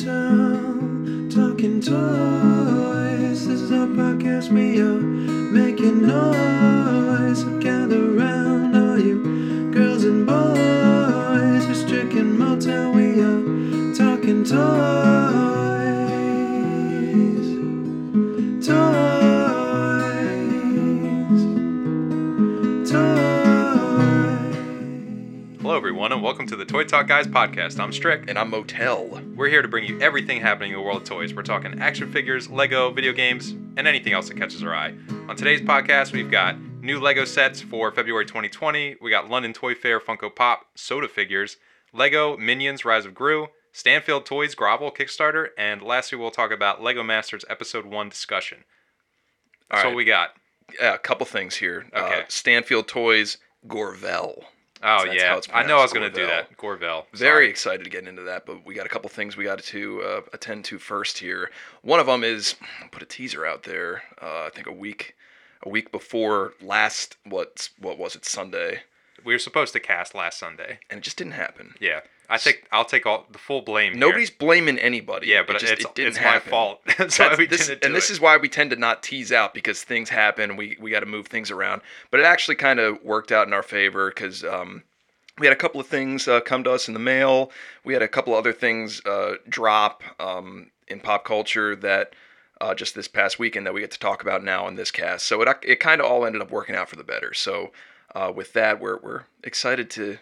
Motown, talking toys. This is our podcast. We are making noise. Gather round, all you girls and boys. We're stricken Motown. We are talking toys. Toys. Toys. Hello, everyone, and welcome to the Toy Talk Guys podcast. I'm Strick, and I'm Motown. We're here to bring you everything happening in the world of toys. We're talking action figures, Lego, video games, and anything else that catches our eye. On today's podcast, we've got new Lego sets for February 2020. We got London Toy Fair Funko Pop soda figures, Lego Minions Rise of Gru, Stanfield Toys Gorvel Kickstarter, and lastly, we'll talk about Lego Masters Episode 1 discussion. All so right. we got. Yeah, a couple things here. Okay. Uh, Stanfield Toys Gorvel. Oh, That's yeah. I know I was going to do that. Gorvel. Very Sorry. excited to get into that, but we got a couple things we got to uh, attend to first here. One of them is put a teaser out there. Uh, I think a week, a week before last what what was it Sunday, We were supposed to cast last Sunday. and it just didn't happen. Yeah. I think I'll take all the full blame. here. Nobody's blaming anybody. Yeah, It but just, it's, it didn't it's my fault. That's why we this, and this it. is why we tend to not tease out because things happen. We we got to move things around. But it actually kind of worked out in our favor because um, we had a couple of things uh, come to us in the mail. We had a couple other things uh, drop um, in pop culture that uh, just this past weekend that we get to talk about now in this cast. So it it kind of all ended up working out for the better. So uh, with that, we're we're excited to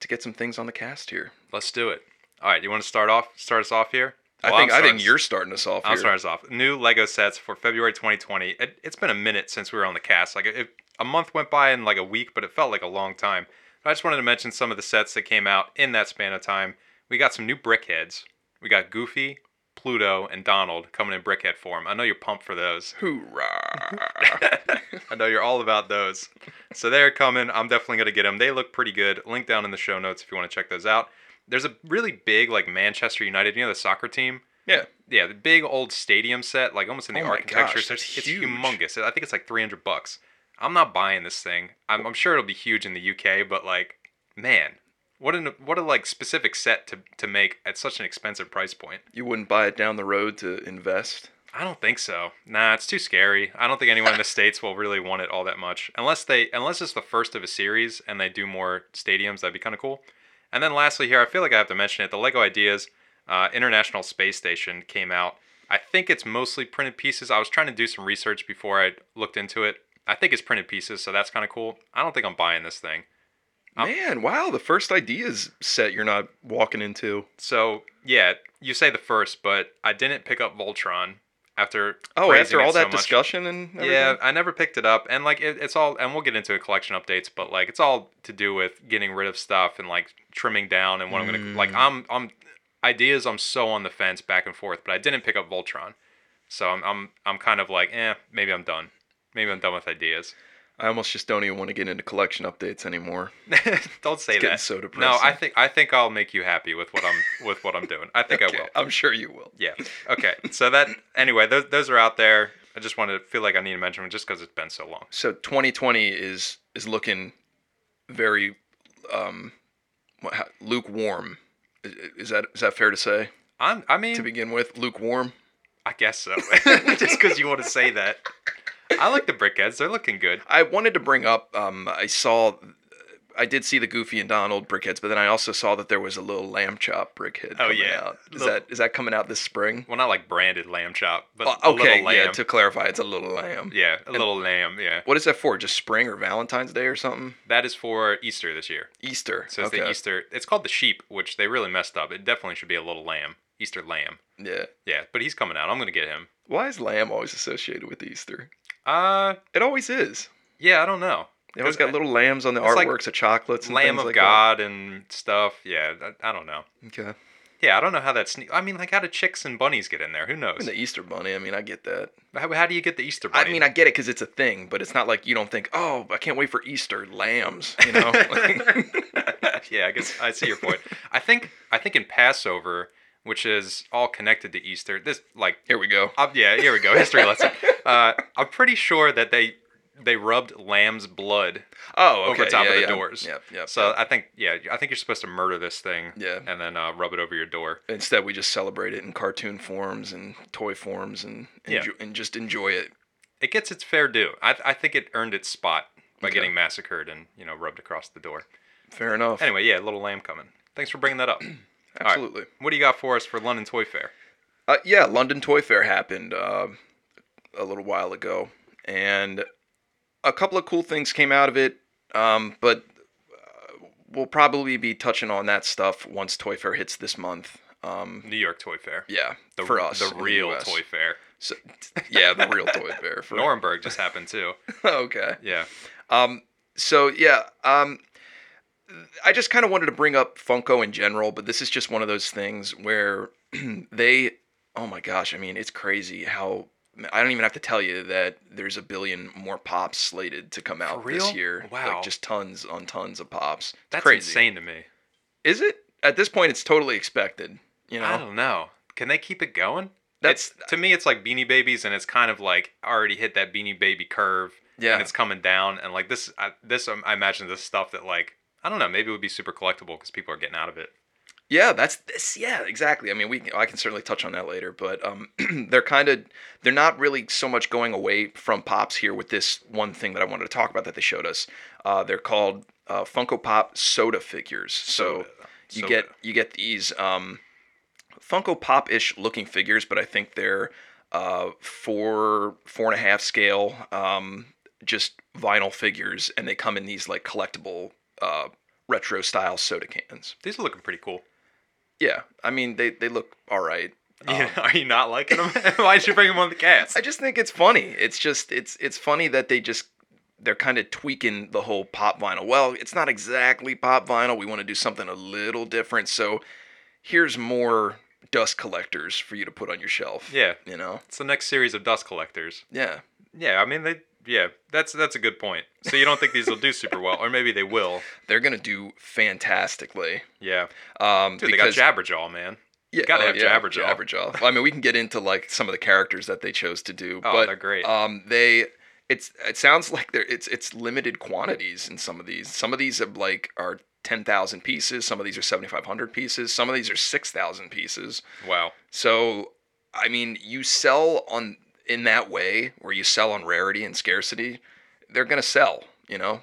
to get some things on the cast here. Let's do it. All right, you want to start off? Start us off here. I Well, think I'm I think you're starting us off I'm here. starting us off. New Lego sets for February 2020. It, it's been a minute since we were on the cast. Like it, a month went by in like a week, but it felt like a long time. But I just wanted to mention some of the sets that came out in that span of time. We got some new Brickheads. We got Goofy, Pluto, and Donald coming in Brickhead form. I know you're pumped for those. Hoorah! I know you're all about those. So they're coming. I'm definitely going to get them. They look pretty good. Link down in the show notes if you want to check those out. There's a really big, like, Manchester United, you know, the soccer team? yeah. Yeah, the big old stadium set, like almost in the Oh my architecture. gosh, so that's it's, it's huge. humongous. I think it's like 300 bucks. I'm not buying this thing. I'm, I'm sure it'll be huge in the UK, but like, man, what an what a like specific set to to make at such an expensive price point. You wouldn't buy it down the road to invest? I don't think so. Nah, it's too scary. I don't think anyone in the states will really want it all that much, unless they unless it's the first of a series and they do more stadiums. That'd be kind of cool. And then lastly, here I feel like I have to mention it. The Lego Ideas uh, International Space Station came out. I think it's mostly printed pieces. I was trying to do some research before I looked into it. I think it's printed pieces, so that's kind of cool. I don't think I'm buying this thing. Um, Man, wow, the first ideas set you're not walking into. So yeah, you say the first, but I didn't pick up Voltron after. Oh, after all so that much. discussion and everything? Yeah, I never picked it up, and like it, it's all, and we'll get into collection updates, but like it's all to do with getting rid of stuff and like trimming down and what I'm gonna like. Mm. I'm I'm ideas. I'm so on the fence back and forth, but I didn't pick up Voltron, so I'm I'm I'm kind of like, eh, maybe I'm done. Maybe I'm done with ideas. I almost just don't even want to get into collection updates anymore. Don't say It's that. so no. I think I think I'll make you happy with what I'm with what I'm doing. I think Okay, I will. I'm sure you will. Yeah. Okay. So that anyway, those those are out there. I just wanted to feel like I need to mention them just because it's been so long. So 2020 is is looking very um lukewarm. Is, is that is that fair to say? I'm. I mean, To begin with, lukewarm. I guess so. Just because you want to say that. I like the brickheads. They're looking good. I wanted to bring up. Um, I saw, I did see the Goofy and Donald brickheads, but then I also saw that there was a little lamb chop brickhead. Oh, yeah. out. Is Little- that is that coming out this spring? Well, not like branded lamb chop, but Uh, a okay, little lamb. yeah. To clarify, it's a little lamb. yeah, a little lamb. Yeah, What is that for? Just spring or Valentine's Day or something? that is for Easter this year. Easter. So it's okay. the Easter. It's called the sheep, which they really messed up. It definitely should be a little lamb. Easter lamb. Yeah. Yeah, but he's coming out. I'm gonna get him. Why is lamb always associated with Easter? Uh, It always is. yeah, I don't know. They always got little lambs on the it's like artworks of chocolates and Lamb things of like God and stuff. Yeah, I, I don't know. that. Okay. Yeah, I don't know how that's. I mean, like, how do chicks and bunnies get in there? Who knows? And the Easter bunny. I mean, I get that. How, how do you get the Easter bunny? I mean, I get it because it's a thing, but it's not like you don't think, oh, I can't wait for Easter lambs. You know. yeah, I guess I see your point. I think I think in Passover, which is all connected to Easter, this like Here we go. uh, yeah, here we go, history lesson. Uh, I'm pretty sure that they they rubbed lamb's blood Oh, okay. over top yeah, of the yeah. doors. Yep, yep. So yep. I think yeah, I think you're supposed to murder this thing. Yeah. And then uh, rub it over your door. instead we just celebrate it in cartoon forms and toy forms and Yeah. and just enjoy it. It gets its fair due. I I think it earned its spot by Okay. getting massacred and you know rubbed across the door. Fair enough. Anyway, yeah, little lamb coming. Thanks for bringing that up. right. Absolutely. What do you got for us for London Toy Fair? Uh, yeah, London Toy Fair happened uh, a little while ago, and a couple of cool things came out of it. Um, but uh, we'll probably be touching on that stuff once Toy Fair hits this month. Um, New York Toy Fair. yeah, The, for us, the real US. Toy Fair. So, yeah, the real Toy Fair. For Nuremberg just happened too. okay. Yeah. Um, so yeah, um, I just kind of wanted to bring up Funko in general, but this is just one of those things where they, oh my gosh, I mean, it's crazy how I don't even have to tell you that there's a billion more pops slated to come out this year. Wow. like just tons on tons of pops. It's That's crazy. insane to me. Is it? At this point, it's totally expected. You know, I don't know. Can they keep it going? That's- It's- to me. It's like Beanie Babies, and it's kind of like already hit that Beanie Baby curve, yeah, and it's coming down. And like this, I, this um, I imagine this stuff that like I don't know, maybe it would be super collectible because people are getting out of it. Yeah, that's this. Yeah, exactly. I mean, we I can certainly touch on that later, but um, they're kind of they're not really so much going away from pops here with this one thing that I wanted to talk about that they showed us. Uh, they're called uh, Funko Pop soda figures. So Soda. you Soda. get you get these um, Funko Pop ish looking figures, but I think they're uh, four four and a half scale, um, just vinyl figures, and they come in these like collectible uh, retro style soda cans. These are looking pretty cool. Yeah, I mean they they look all right. Yeah, are you not liking them? Why'd you bring them on the cast? I just think it's funny. It's just it's it's funny that they just they're kind of tweaking the whole pop vinyl. Well, it's not exactly pop vinyl. We want to do something a little different. So here's more dust collectors for you to put on your shelf. Yeah, You know? it's the next series of dust collectors. Yeah. Yeah, I mean they. Yeah, that's that's a good point. So you don't think these will do super well, or maybe they will? They're gonna do fantastically. Yeah, Um dude, because they got Jabberjaw, man. yeah, gotta oh, have yeah, Jabberjaw. Jabberjaw. Well, I mean, we can get into like some of the characters that they chose to do, Oh, but they're great. Um, they it's it sounds like they're it's it's limited quantities in some of these. Some of these are like are ten thousand pieces. Some of these are seventy five hundred pieces. Some of these are six thousand pieces. Wow. So I mean, you sell on in that way where you sell on rarity and scarcity. They're gonna sell. You know,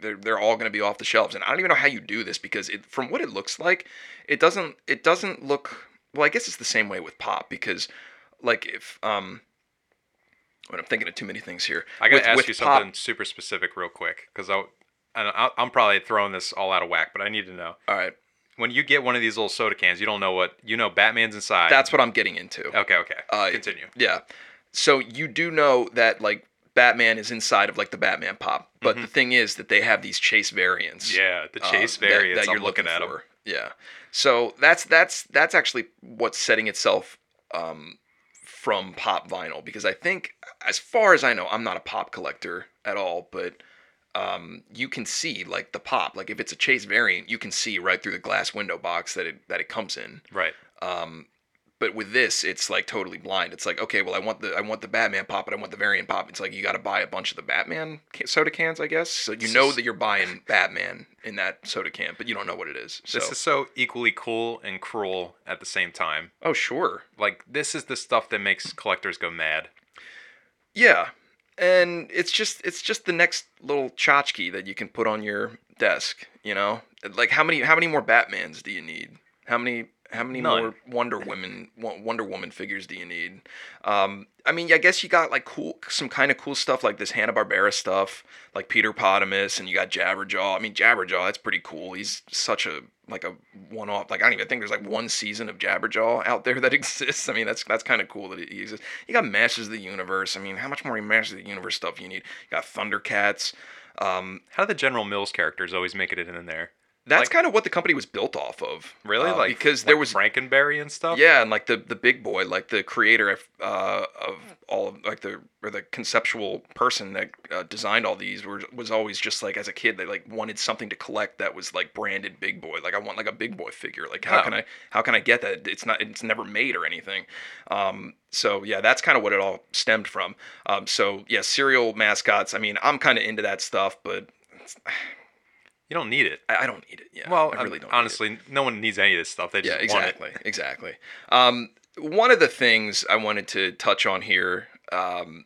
they're they're all gonna be off the shelves, and I don't even know how you do this because it from what it looks like, it doesn't it doesn't look well. I guess it's the same way with pop because, like if um. I'm thinking of too many things here. I gotta ask with you pop- something super specific real quick, because I, I, I'm probably throwing this all out of whack, but I need to know. All right, When you get one of these little soda cans, you don't know what you know. Batman's inside. that's what I'm getting into. okay. Okay. Uh, Continue. Yeah. So you do know that like Batman is inside of like the Batman pop, but the thing is that they have these chase variants. Mm-hmm. Yeah, the uh, chase that- variants. that, you're I'm looking, at them. Yeah. So that's that's that's actually what's setting itself um, from pop vinyl because I think, as far as I know, I'm not a pop collector at all, but um, you can see like the pop. Like if it's a chase variant, you can see right through the glass window box that it that it comes in. Right. Um, but with this, it's like totally blind. It's like, okay, well, I want the I want the Batman pop, but I want the variant pop. It's like you got to buy a bunch of the Batman soda cans, I guess. So you know that you're buying Batman in that soda can, but you don't know what it is. So, This is so equally cool and cruel at the same time. oh sure, Like this is the stuff that makes collectors go mad. yeah, and it's just it's just the next little tchotchke that you can put on your desk. You know, like how many how many more Batmans do you need? How many how many None. more Wonder Women Wo- Wonder Woman figures do you need? Um, I mean, I guess you got like cool some kind of cool stuff like this Hanna Barbera stuff, like Peter Potamus, and you got Jabberjaw. I mean, Jabberjaw that's pretty cool. He's such a like a one off. Like I don't even think there's like one season of Jabberjaw out there that exists. I mean, that's that's kind of cool that he exists. You got Masters of the Universe. I mean, how much more Masters of the Universe stuff you need? You got Thundercats. Um, How do the General Mills characters always make it in there? That's Like- kind of what the company was built off of. Really? Uh, like because like there was Frankenberry and stuff. Yeah, and like the the big boy, like the creator of uh, of all of like the or the conceptual person that uh, designed all these were, was always just like as a kid they like wanted something to collect that was like branded big boy. Like I want like a big boy figure. Like how Oh. can I how can I get that? It's not it's never made or anything. Um, so yeah, that's kind of what it all stemmed from. Um, so yeah, cereal mascots. I mean, I'm kind of into that stuff, but it's, You don't need it. I, I don't need it. Yeah, well, I I really don't. need it. honestly, no one needs any of this stuff. They just Yeah, want it. exactly, exactly. Um, one of the things I wanted to touch on here, um,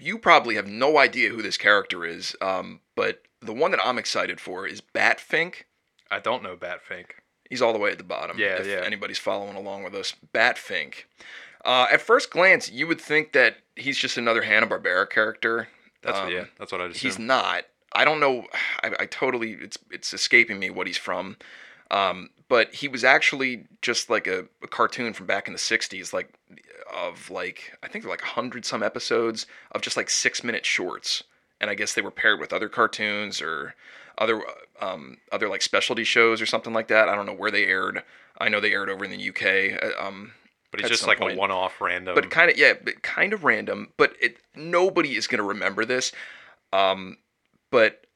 you probably have no idea who this character is, um, but the one that I'm excited for is Batfink. I don't know Batfink. He's all the way at the bottom. Yeah, if yeah. anybody's following along with us, Batfink. Uh, at first glance, you would think that he's just another Hanna Barbera character. That's Um, yeah. That's what I just. He's not. I don't know. I, I totally. It's it's escaping me what he's from. Um, but he was actually just like a, a cartoon from back in the '60s, like of like I think like a hundred some episodes of just like six minute shorts, and I guess they were paired with other cartoons or other um, other like specialty shows or something like that. I don't know where they aired. I know they aired over in the UK. uh, Um, But it's just like point. a one-off random. but kind of yeah, but kind of random. But it nobody is gonna remember this. Um, but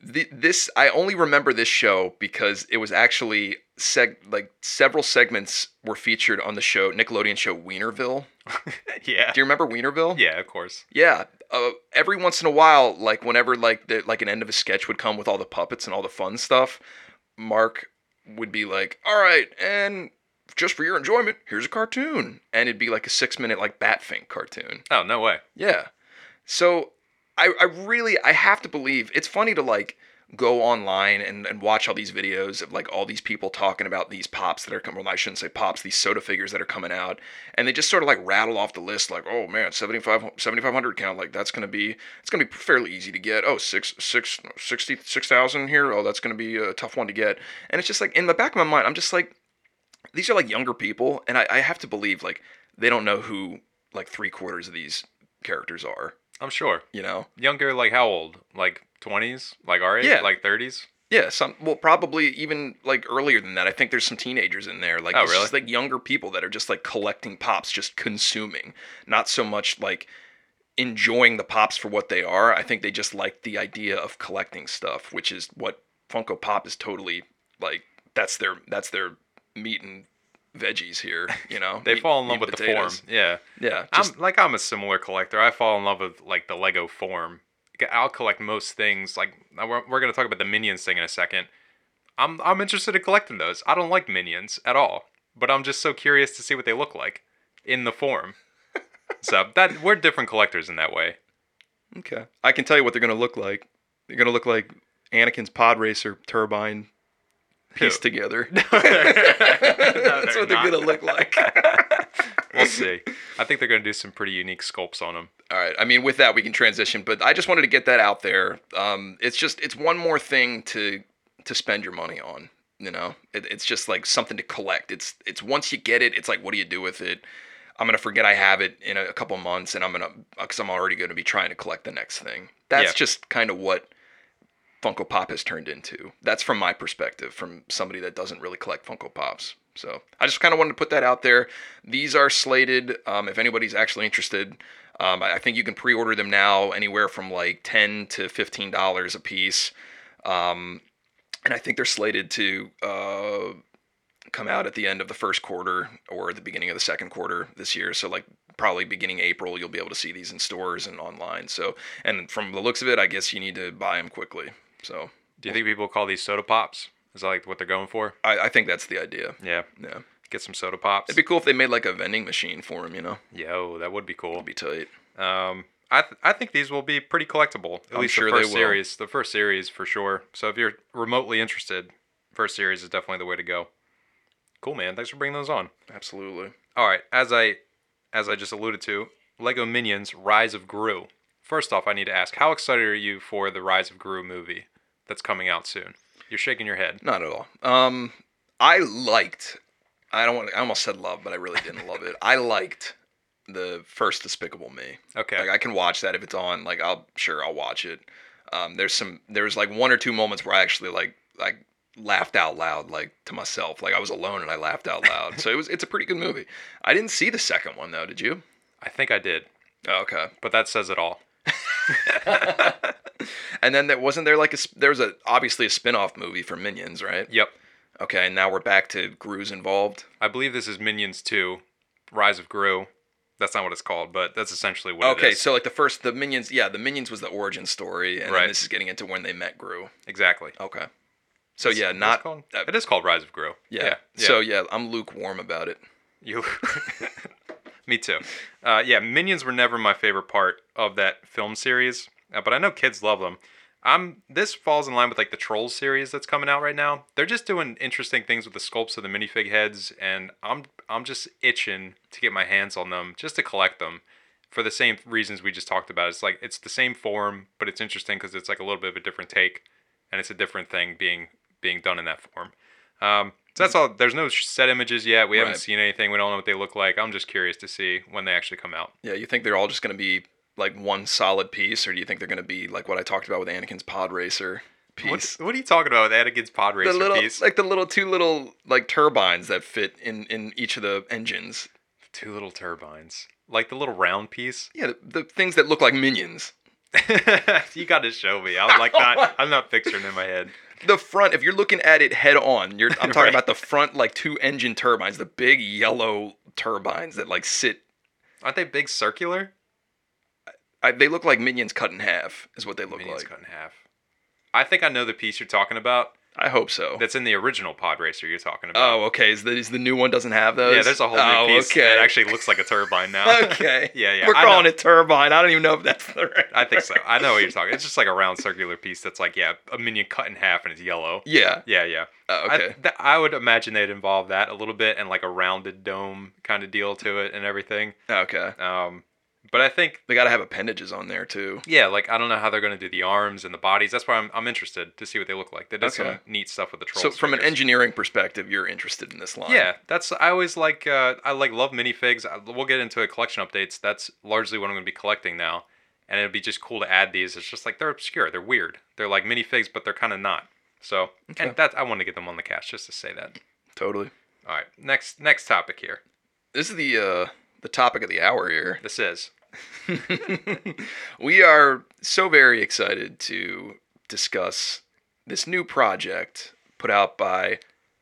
the, this I only remember this show because it was actually seg like several segments were featured on the show Nickelodeon show Weinerville. yeah. Do you remember Weinerville? Yeah, of course. Yeah. Uh, every once in a while, like whenever like the like an end of a sketch would come with all the puppets and all the fun stuff, Mark would be like, "All right, and just for your enjoyment, here's a cartoon," and it'd be like a six minute like Batfink cartoon. Oh no way. Yeah. So I, I really I have to believe it's funny to like go online and, and watch all these videos of like all these people talking about these pops that are coming well I shouldn't say pops, these soda figures that are coming out. And they just sort of like rattle off the list like, oh man, 75 7500 count, like that's gonna be it's gonna be fairly easy to get. Oh six six sixty six thousand here, oh that's gonna be a tough one to get. And it's just like in the back of my mind, I'm just like these are like younger people, and I, I have to believe like they don't know who like three quarters of these characters are. I'm sure. You know? Younger, like how old? Like 20s? Like our age? Yeah. Like 30s? Yeah, some well probably even like earlier than that. I think there's some teenagers in there. Like Oh, it's really? just like younger people that are just like collecting pops, just consuming. Not so much like enjoying the pops for what they are. I think they just like the idea of collecting stuff, which is what Funko Pop is totally like that's their that's their meat and veggies here, you know. They fall in love with and the form. Yeah. Yeah, just I'm like I'm a similar collector. I fall in love with like the Lego form. I'll collect most things. Like we're, we're gonna talk about the minions thing in a second. I'm I'm interested in collecting those. I don't like minions at all, but I'm just so curious to see what they look like in the form. so that we're different collectors in that way. Okay. I can tell you what they're to look like. They're to look like Anakin's pod racer turbine pieced Who? together. No, That's what they're going to look like. We'll see. I think they're gonna do some pretty unique sculpts on them. All right. I mean, with that, we can transition, but I just wanted to get that out there. Um, it's just, it's one more thing to to spend your money on. You know, it, it's just like something to collect. It's it's once you get it, it's like, what do you do with it? I'm gonna forget I have it in a, a couple months, and I'm gonna because I'm already gonna be trying to collect the next thing. That's Yeah. just kind of what Funko Pop has turned into. That's from my perspective, from somebody that doesn't really collect Funko Pops. So I just kind of wanted to put that out there. These are slated. Um, if anybody's actually interested, um, I think you can pre-order them now, anywhere from like ten to fifteen dollars a piece. Um, and I think they're slated to uh, come out at the end of the first quarter or the beginning of the second quarter this year. So like probably beginning April, you'll be able to see these in stores and online. So and from the looks of it, I guess you need to buy them quickly. So Do you think people call these soda pops? Is that like what they're going for? I, I think that's the idea. Yeah. Yeah, Get some soda pops. it'd be cool if they made like a vending machine for them. You know, Yo, that would be cool. it'd be tight. Um, I th- I think these will be pretty collectible. At I'm least sure the they first will. series, the first series for sure. So if you're remotely interested, first series is definitely the way to go. Cool, man. Thanks for bringing those on. Absolutely. All right, as I as I just alluded to, Lego Minions: Rise of Gru. First off, I need to ask, how excited are you for the Rise of Gru movie that's coming out soon? You're shaking your head. Not at all. Um, I liked. I don't want. I almost said love, but I really didn't love it. I liked the first Despicable Me. Okay. Like I can watch that if it's on. Like I'll sure I'll watch it. Um, there's some. There's like one or two moments where I actually like like laughed out loud like to myself. Like I was alone and I laughed out loud. so it was it's a pretty good movie. I didn't see the second one though. Did you? I think I did, Oh, okay. but that says it all. and then there wasn't there like a there was a obviously a spin-off movie for Minions, right? Yep. Okay, and now we're back to Gru's involved. I believe this is Minions 2, Rise of Gru. That's not what it's called, but that's essentially what it Okay, so like the first the Minions, yeah, the Minions was the origin story, and Right. then this is getting into when they met Gru. exactly. Okay. So yeah, What's it not called? uh, it is called Rise of Gru. yeah. yeah. So yeah, I'm lukewarm about it. You. Me too. Uh, yeah, Minions were never my favorite part of that film series, uh, but I know kids love them. I'm. This falls in line with like the Trolls series that's coming out right now. They're just doing interesting things with the sculpts of the minifig heads, and I'm I'm just itching to get my hands on them just to collect them, for the same reasons we just talked about. It's like it's the same form, but it's interesting because it's like a little bit of a different take, and it's a different thing being being done in that form. Um, so that's all. There's no set images yet. We haven't Right. seen anything. We don't know what they look like. I'm just curious to see when they actually come out. Yeah, you think they're all just going to be like one solid piece, or do you think they're going to be like what I talked about with Anakin's pod racer What, piece? what are you talking about with Anakin's pod racer the little, piece? like the little two little like turbines that fit in in each of the engines. Two little turbines, like the little round piece. Yeah, the, the things that look like minions. you got to show me. I'm like not. I'm not picturing in my head. The front, if you're looking at it head on, you're I'm talking Right. about the front like two engine turbines, the big yellow turbines that like sit. Aren't they big circular? I, they look like minions cut in half. Is what they look Minions like. cut in half. I think I know the piece you're talking about. I hope so. That's in the original pod racer you're talking about. Oh, okay. Is the, is the new one doesn't have those? yeah. There's a whole new oh, piece okay. that actually looks like a turbine now. okay. Yeah, yeah, We're I know. calling it turbine. I don't even know if that's the right. I think so. I know what you're talking. It's just like a round circular piece that's like yeah, a minion cut in half and it's yellow. Yeah. Yeah, yeah. Oh, I, okay. th- I would imagine they'd involve that a little bit and like a rounded dome kind of deal to it and everything. okay. Um, but I think They got to have appendages on there too. yeah, like I don't know how they're going to do the arms and the bodies. That's why I'm I'm interested to see what they look like. They did some neat stuff with the trolls. So from an engineering perspective, you're interested in this line. Yeah, that's I always like uh, I like love minifigs. I- We'll get into it, collection updates. That's largely what I'm going to be collecting now, and it'd be just cool to add these. It's just like they're obscure, they're weird, they're like minifigs, but they're kind of not. So Okay. and that I want to get them on the cash just to say that. Totally. All right, next next topic here. This is the uh the topic of the hour here. This is we are so very excited to discuss this new project put out by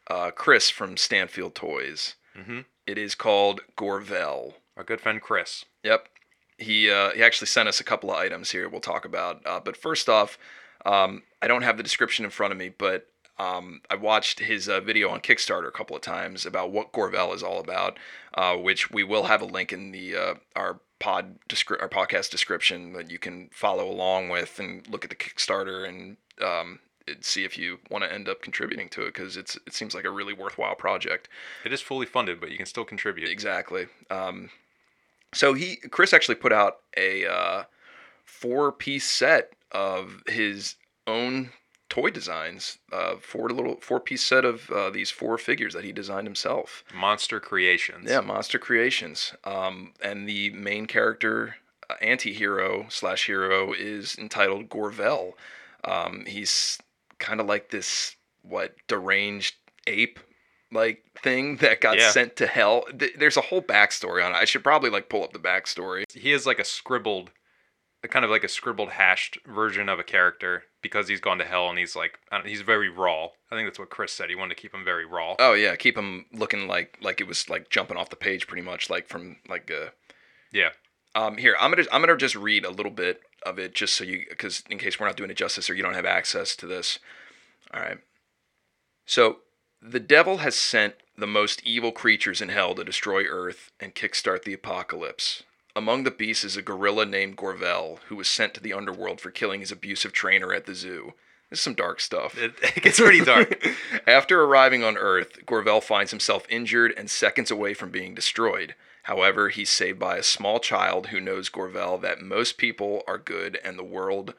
uh, Chris from Stanfield Toys. Mhm. It is called Gorvel. our good friend Chris. Yep. He uh, he actually sent us a couple of items here we'll talk about. Uh, but first off, um, I don't have the description in front of me, but um, I watched his uh, video on Kickstarter a couple of times about what Gorvel is all about, uh, which we will have a link in the uh, our pod descri- our podcast description that you can follow along with and look at the Kickstarter and um, see if you want to end up contributing to it because it's it seems like a really worthwhile project. It is fully funded, but you can still contribute. Exactly. Um, so he Chris actually put out a uh, four piece set of his own toy designs. Uh, four little four piece set of uh, these four figures that he designed himself. Monster Creations. Yeah, Monster Creations. Um, and the main character, uh, anti-hero slash hero, is entitled Gorvel. Um, he's kind of like this what deranged ape like thing that got Yeah. sent to hell. Th- There's a whole backstory on it. I should probably like pull up the backstory. he is like a scribbled a kind of like a scribbled hashed version of a character because he's gone to hell and he's like he's very raw i think that's what chris said he wanted to keep him very raw Oh yeah, keep him looking like like it was like jumping off the page pretty much like from like uh yeah Um, here I'm gonna I'm gonna just read a little bit of it just so you because in case we're not doing it justice or you don't have access to this. All right. So the devil has sent the most evil creatures in hell to destroy Earth and kickstart the apocalypse. Among the beasts is a gorilla named Gorvel, who was sent to the underworld for killing his abusive trainer at the zoo. This is some dark stuff. it, it gets pretty dark After arriving on Earth, Gorvel finds himself injured and seconds away from being destroyed. However, he's saved by a small child who knows Gorvel that most people are good and the world.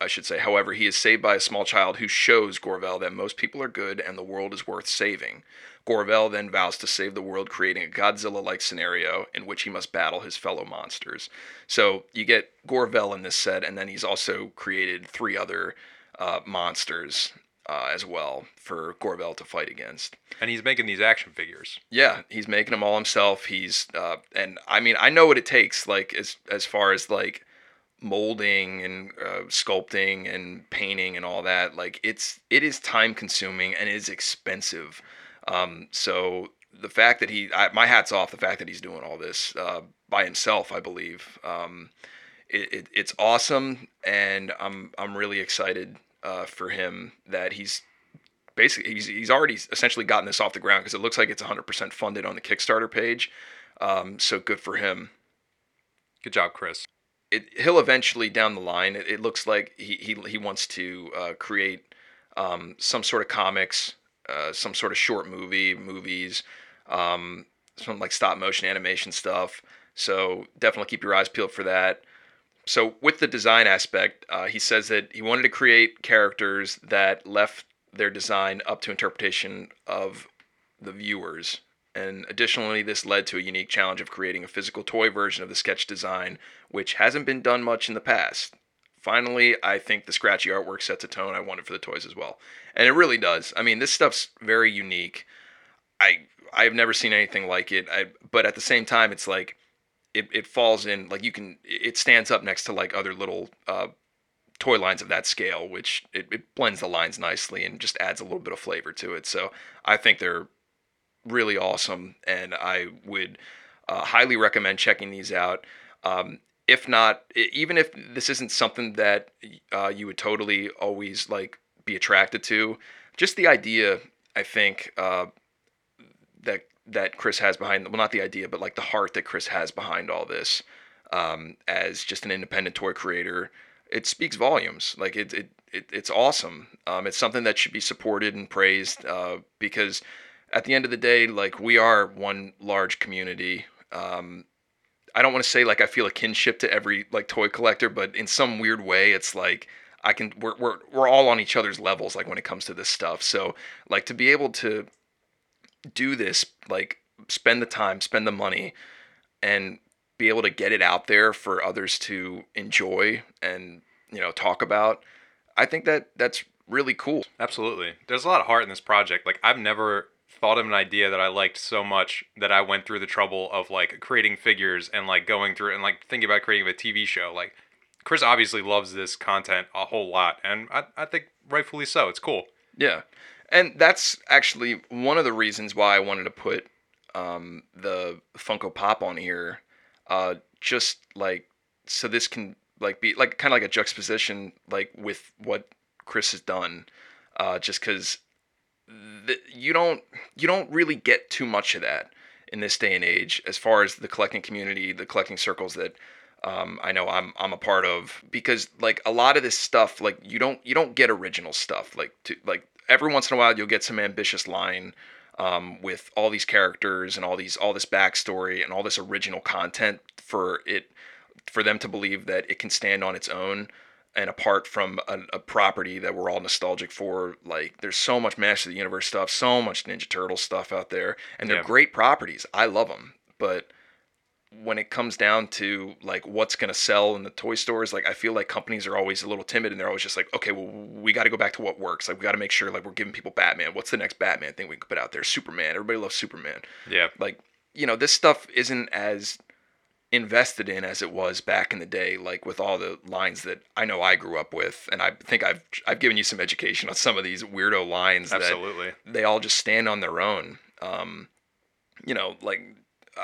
I should say, however, he is saved by a small child who shows Gorvel that most people are good and the world is worth saving. Gorvel then vows to save the world, creating a Godzilla like scenario in which he must battle his fellow monsters. So you get Gorvel in this set, and then he's also created three other uh, monsters. uh, as well for Gorvel to fight against. And he's making these action figures. Yeah, he's making them all himself. He's uh, and I mean I know what it takes like as as far as like molding and uh, sculpting and painting and all that. Like it's it is time consuming and it is expensive. Um, so the fact that he I, my hats off the fact that he's doing all this uh, by himself, I believe. Um, it, it, it's awesome, and I'm I'm really excited uh, for him that he's basically he's, he's already essentially gotten this off the ground because it looks like it's 100% funded on the Kickstarter page. Um, so good for him. Good job, Chris. It, he'll eventually down the line. It, it looks like he he, he wants to uh, create um, some sort of comics, uh, some sort of short movie, movies, um, some like stop motion animation stuff. So definitely keep your eyes peeled for that. So with the design aspect, uh, he says that he wanted to create characters that left their design up to interpretation of the viewers. And additionally, this led to a unique challenge of creating a physical toy version of the sketch design, which hasn't been done much in the past. Finally, I think the scratchy artwork sets a tone I wanted for the toys as well. And it really does. I mean, this stuff's very unique. I I've never seen anything like it. I, but at the same time, it's like it, it falls in like you can it stands up next to like other little uh, toy lines of that scale, which it, it blends the lines nicely and just adds a little bit of flavor to it. So I think they're really awesome, and I would uh, highly recommend checking these out. Um, if not, even if this isn't something that uh, you would totally always like be attracted to, just the idea, I think uh, that that Chris has behind well not the idea but like the heart that Chris has behind all this um, as just an independent toy creator it speaks volumes. Like it, it, it it's awesome. Um, it's something that should be supported and praised uh, because at the end of the day like we are one large community um, I don't want to say like I feel a kinship to every like toy collector but in some weird way it's like I can we're, we're we're all on each other's levels like when it comes to this stuff so like to be able to do this, like spend the time, spend the money, and be able to get it out there for others to enjoy and you know talk about. I think that that's really cool. Absolutely. There's a lot of heart in this project. Like I've never thought of an idea that I liked so much that I went through the trouble of like creating figures and like going through it and like thinking about creating a TV show. Like Chris obviously loves this content a whole lot and I, I think rightfully so. It's cool. Yeah. And that's actually one of the reasons why I wanted to put um, the Funko Pop on here, uh, just like so this can like be like kind of like a juxtaposition like with what Chris has done, uh, just because you don't you don't really get too much of that in this day and age as far as the collecting community, the collecting circles that um, I know I'm I'm a part of because like a lot of this stuff like you don't you don't get original stuff. Like to like every once in a while you'll get some ambitious line um, with all these characters and all these all this backstory and all this original content for it for them to believe that it can stand on its own and apart from a, a, property that we're all nostalgic for like there's so much master of the universe stuff so much ninja turtle stuff out there and they're yeah. great properties. I love them but when it comes down to like what's going to sell in the toy stores like i feel like companies are always a little timid and they're always just like okay well we got to go back to what works. Like we got to make sure like we're giving people batman. What's the next batman thing we can put out there? Superman. Everybody loves superman. Yeah. Like you know this stuff isn't as invested in as it was back in the day like with all the lines that i know i grew up with and i think i've i've given you some education on some of these weirdo lines absolutely they all just stand on their own um you know like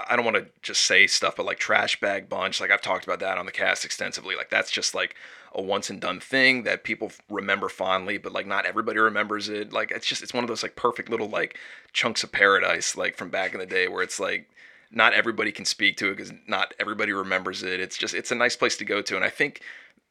I don't want to just say stuff, but like trash bag bunch, like I've talked about that on the cast extensively. Like that's just like a once and done thing that people remember fondly, but like not everybody remembers it. Like it's just it's one of those like perfect little like chunks of paradise like from back in the day where it's like not everybody can speak to it because not everybody remembers it. It's just it's a nice place to go to, and I think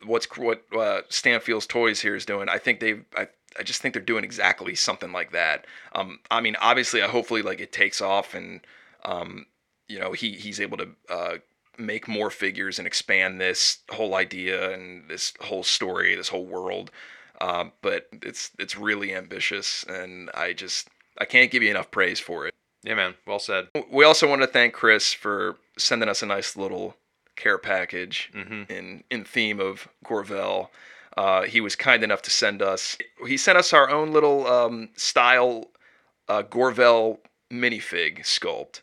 what's what uh, Stanfield's Toys here is doing. I think they've I, I just think they're doing exactly something like that. Um, I mean, obviously, I hopefully like it takes off and um, you know he he's able to uh, make more figures and expand this whole idea and this whole story, this whole world. Uh, but it's it's really ambitious, and I just I can't give you enough praise for it. Yeah, man. Well said. We also want to thank Chris for sending us a nice little care package mm-hmm. in in theme of Gorvel. Uh, he was kind enough to send us. He sent us our own little um, style uh, Gorvel minifig sculpt.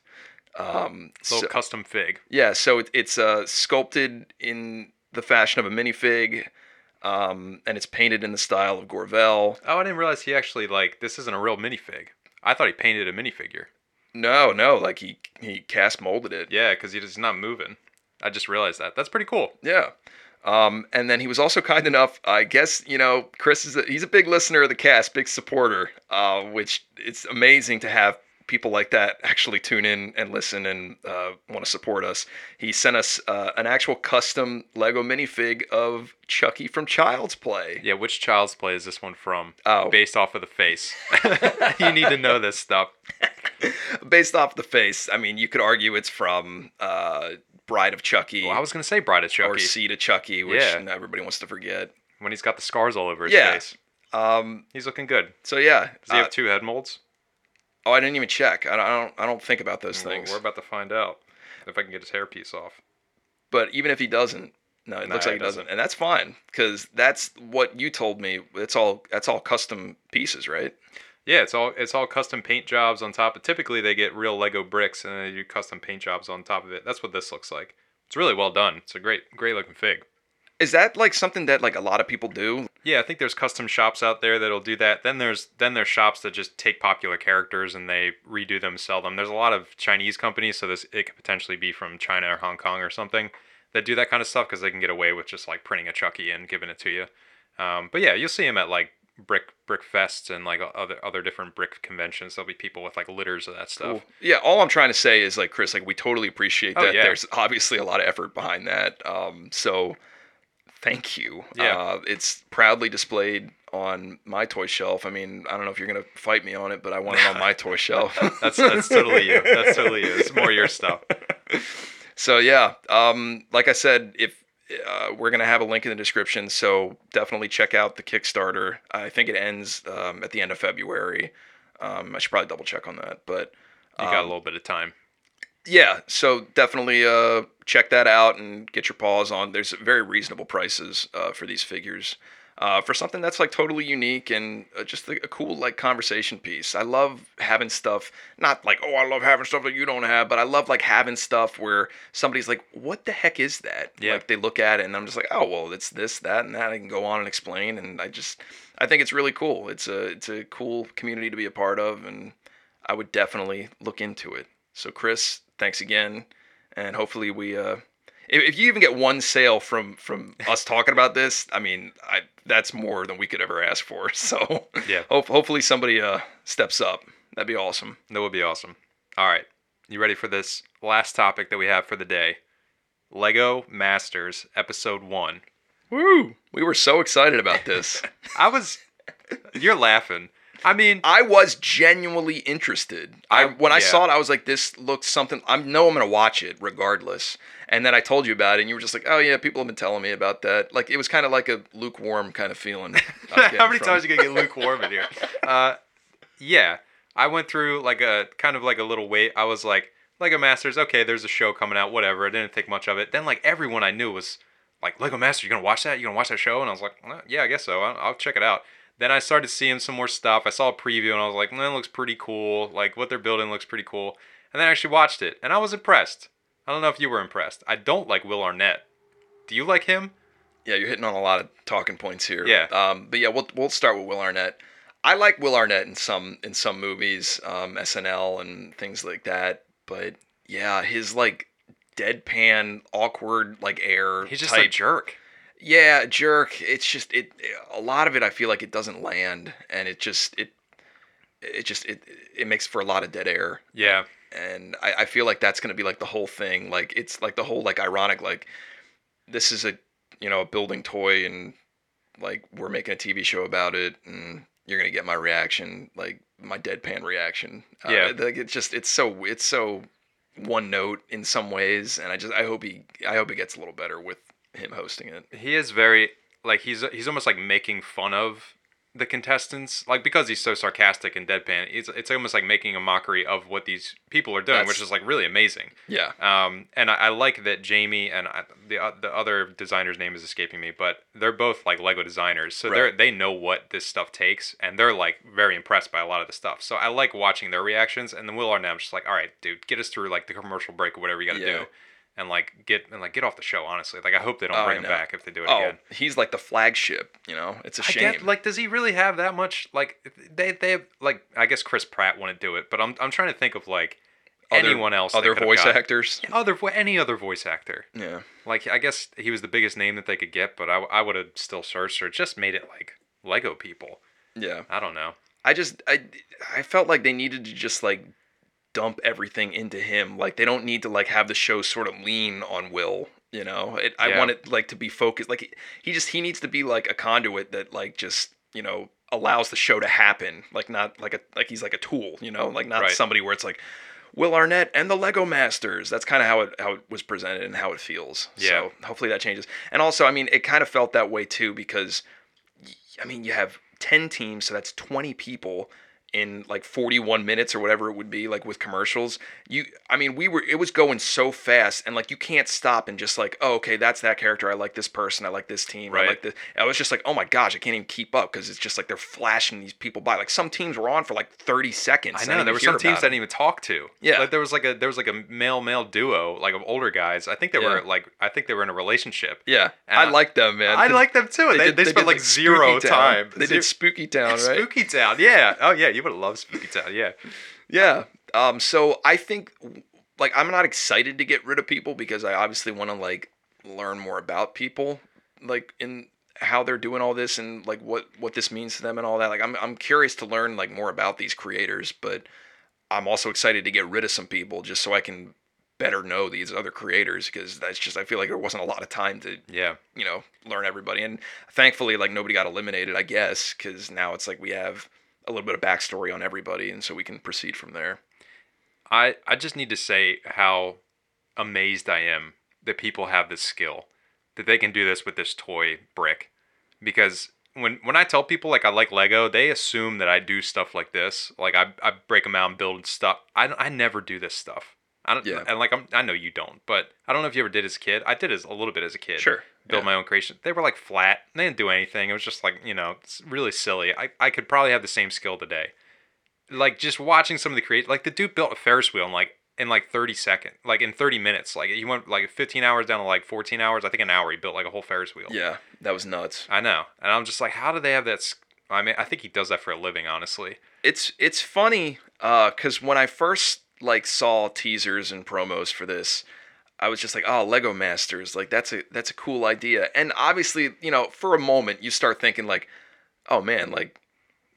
Um, Little so- custom fig. yeah, so it, it's uh, sculpted in the fashion of a minifig, um, and it's painted in the style of Gorvel. Oh, I didn't realize he actually like this isn't a real minifig. I thought he painted a minifigure. No, no, like he he cast molded it. Yeah, because he's not moving. I just realized that. That's pretty cool. Yeah. Um, and then he was also kind enough, I guess, you know, Chris is a, he's a big listener of the cast, big supporter, uh, which it's amazing to have people like that actually tune in and listen and uh, want to support us. He sent us uh, an actual custom Lego minifig of Chucky from Child's Play. Yeah, which Child's Play is this one from? Oh. Based off of the face. you need to know this stuff. Based off the face, I mean, you could argue it's from uh, Bride of Chucky Well, I was gonna say Bride of Chucky or Seed of Chucky, which Yeah. everybody wants to forget. when he's got the scars all over his Yeah. face. Um, He's looking good. so yeah, Does he uh, have two head molds? Oh, I didn't even check. I don't. I don't, I don't think about those Well, things. we're about to find out if I can get his hairpiece off. But even if he doesn't, no, it Nah, looks like he he doesn't, doesn't. and that's fine because that's what you told me. It's all that's all custom pieces, right? Yeah, it's all it's all custom paint jobs on top. Of, typically, they get real Lego bricks and they do custom paint jobs on top of it. That's what this looks like. It's really well done. It's a great great looking fig. Is that like something that like a lot of people do? Yeah, I think there's custom shops out there that'll do that. Then there's then there's shops that just take popular characters and they redo them, sell them. There's a lot of Chinese companies, so this it could potentially be from China or Hong Kong or something that do that kind of stuff because they can get away with just like printing a Chucky and giving it to you. Um, but yeah, you'll see them at like brick brick fests and like other other different brick conventions. There'll be people with like litters of that stuff. Yeah. All I'm trying to say is like Chris, like we totally appreciate Oh, that. yeah. There's obviously a lot of effort behind that. Um, so thank you. Yeah. Uh, it's proudly displayed on my toy shelf. I mean, I don't know if you're gonna fight me on it, but I want it on my toy shelf. That's that's totally you. That's totally you. It's more your stuff. So yeah, um, like I said, if uh, we're gonna have a link in the description, so definitely check out the Kickstarter. I think it ends um, at the end of February. Um, I should probably double check on that, but You got a um, little bit of time. yeah, so definitely uh, check that out and get your paws on. There's very reasonable prices uh, for these figures. Uh, for something that's like totally unique and uh, just a, a cool like conversation piece. I love having stuff, not like oh I love having stuff that you don't have, but I love like having stuff where somebody's like, what the heck is that? Yeah. Like they look at it and I'm just like, oh well, it's this, that, and that. I can go on and explain, and I just I think it's really cool. It's a it's a cool community to be a part of, and I would definitely look into it. So Chris, thanks again, and hopefully we uh, if, if you even get one sale from from us talking about this, I mean, I that's more than we could ever ask for. So Yeah. hope, hopefully somebody uh steps up. That'd be awesome. That would be awesome. All right. You ready for this last topic that we have for the day? Lego Masters Episode 1. Woo! We were so excited about this. I was. You're laughing. I mean, I was genuinely interested. I I- when I yeah. saw it, I was like, "This looks something." I know I'm gonna watch it regardless. And then I told you about it, and you were just like, "Oh yeah, people have been telling me about that." Like it was kind of like a lukewarm kind of feeling. how many times are you going to get lukewarm in here? Uh, yeah. I went through like a kind of like a little wait. I was like, Lego Masters, okay, there's a show coming out, whatever. I didn't think much of it. Then, like, everyone I knew was like, Lego Masters, you going to watch that? You going to watch that show? And I was like, well, yeah, I guess so. I'll, I'll check it out. Then I started seeing some more stuff. I saw a preview and I was like, "Mm, that looks pretty cool. Like, what they're building looks pretty cool. And then I actually watched it and I was impressed. I don't know if you were impressed. I don't like Will Arnett. Do you like him? Yeah, you're hitting on a lot of talking points here. Yeah. Um, but yeah, we'll we'll start with Will Arnett. I like Will Arnett in some in some movies, um, SNL and things like that. But yeah, his like deadpan, awkward like air. He's just type, a jerk. Yeah, jerk. It's just it. A lot of it, I feel like it doesn't land, and it just it. It just it it makes for a lot of dead air, Yeah. and I, I feel like that's gonna be like the whole thing. Like it's like the whole like ironic like this is a you know a building toy and like we're making a TV show about it and you're gonna get my reaction like my deadpan reaction. Uh, Yeah. like it's just it's so it's so one note in some ways, and I just I hope he I hope it gets a little better with him hosting it. he is very like he's he's almost like making fun of the contestants like because he's so sarcastic and deadpan it's, it's almost like making a mockery of what these people are doing which is like really amazing Yeah. um, and I, I like that Jamie and I, the uh, the other designer's name is escaping me, but they're both like Lego designers, so they're Right. they know what this stuff takes, and they're like very impressed by a lot of the stuff. So I like watching their reactions. And then Will Arnett, I'm just like, all right, dude, get us through like the commercial break or whatever you got to Yeah. do, and like get and like get off the show. Honestly, like I hope they don't Oh, bring him back if they do it Oh, again. he's like the flagship. You know, it's a I shame. get like, does he really have that much? Like they they have, like I guess Chris Pratt wouldn't do it, but I'm I'm trying to think of like Other- anyone else, other voice actors. other any other voice actor. Yeah. Like I guess he was the biggest name that they could get, but I, I would have still searched or just made it like Lego people. Yeah. I don't know. I just I I felt like they needed to just like dump everything into him. Like they don't need to like have the show sort of lean on Will. You know, it, I Yeah. want it like to be focused. Like he, he just he needs to be like a conduit that like just you know allows the show to happen. Like not like a like he's like a tool. You know, like not Right. somebody where it's like. Will Arnett and the Lego Masters. That's kind of how it how it was presented and how it feels. Yeah. So hopefully that changes. And also, I mean, it kind of felt that way too because I mean, you have 10 teams, so that's 20 people in like 41 minutes or whatever it would be like with commercials. You I mean, we were it was going so fast and like you can't stop and just like, "Oh, okay, that's that character. I like this person. I like this team. I Right. like this." I was just like, "Oh my gosh, I can't even keep up because it's just like they're flashing these people by. Like some teams were on for like 30 seconds. I know even there were some teams that didn't even talk to. Yeah. like there was like a there was like a male male duo like of older guys. I think they were like I think they were in a relationship. Yeah. And I I- like them, man. I like them too. They, did- they, spent like zero Spooky Town. time. They did Spooky Town, right? Spooky Town. Yeah. Oh yeah, you would have loved Spooky Town. Yeah. Yeah. Um. So I think, like, I'm not excited to get rid of people because I obviously want to like learn more about people, like in how they're doing all this and like what what this means to them and all that. Like, I'm I'm curious to learn like more about these creators, but I'm also excited to get rid of some people just so I can better know these other creators because that's just I feel like there wasn't a lot of time to Yeah. you know learn everybody and thankfully like nobody got eliminated I guess because now it's like we have a little bit of backstory on everybody and so we can proceed from there. I I just need to say how amazed I am that people have this skill that they can do this with this toy brick because when when I tell people like I like Lego, they assume that I do stuff like this. Like I, I break them out and build stuff. I, I never do this stuff. I don't, Yeah. and like I'm, I know you don't, but I don't know if you ever did as a kid. I did as a little bit as a kid. Sure, Build yeah. my own creation. They were like flat. They didn't do anything. It was just like you know, it's really silly. I, I could probably have the same skill today. Like just watching some of the create, like the dude built a Ferris wheel in like in like 30 seconds, like in 30 minutes. Like he went like 15 hours down to like 14 hours. I think an hour. He built like a whole Ferris wheel. Yeah, that was nuts. I know, and I'm just like, how do they have that? I mean, I think he does that for a living, honestly. It's it's funny uh cuz when I first like saw teasers and promos for this I was just like, "Oh, Lego Masters, like that's a that's a cool idea." And obviously, you know, for a moment you start thinking like, "Oh man, like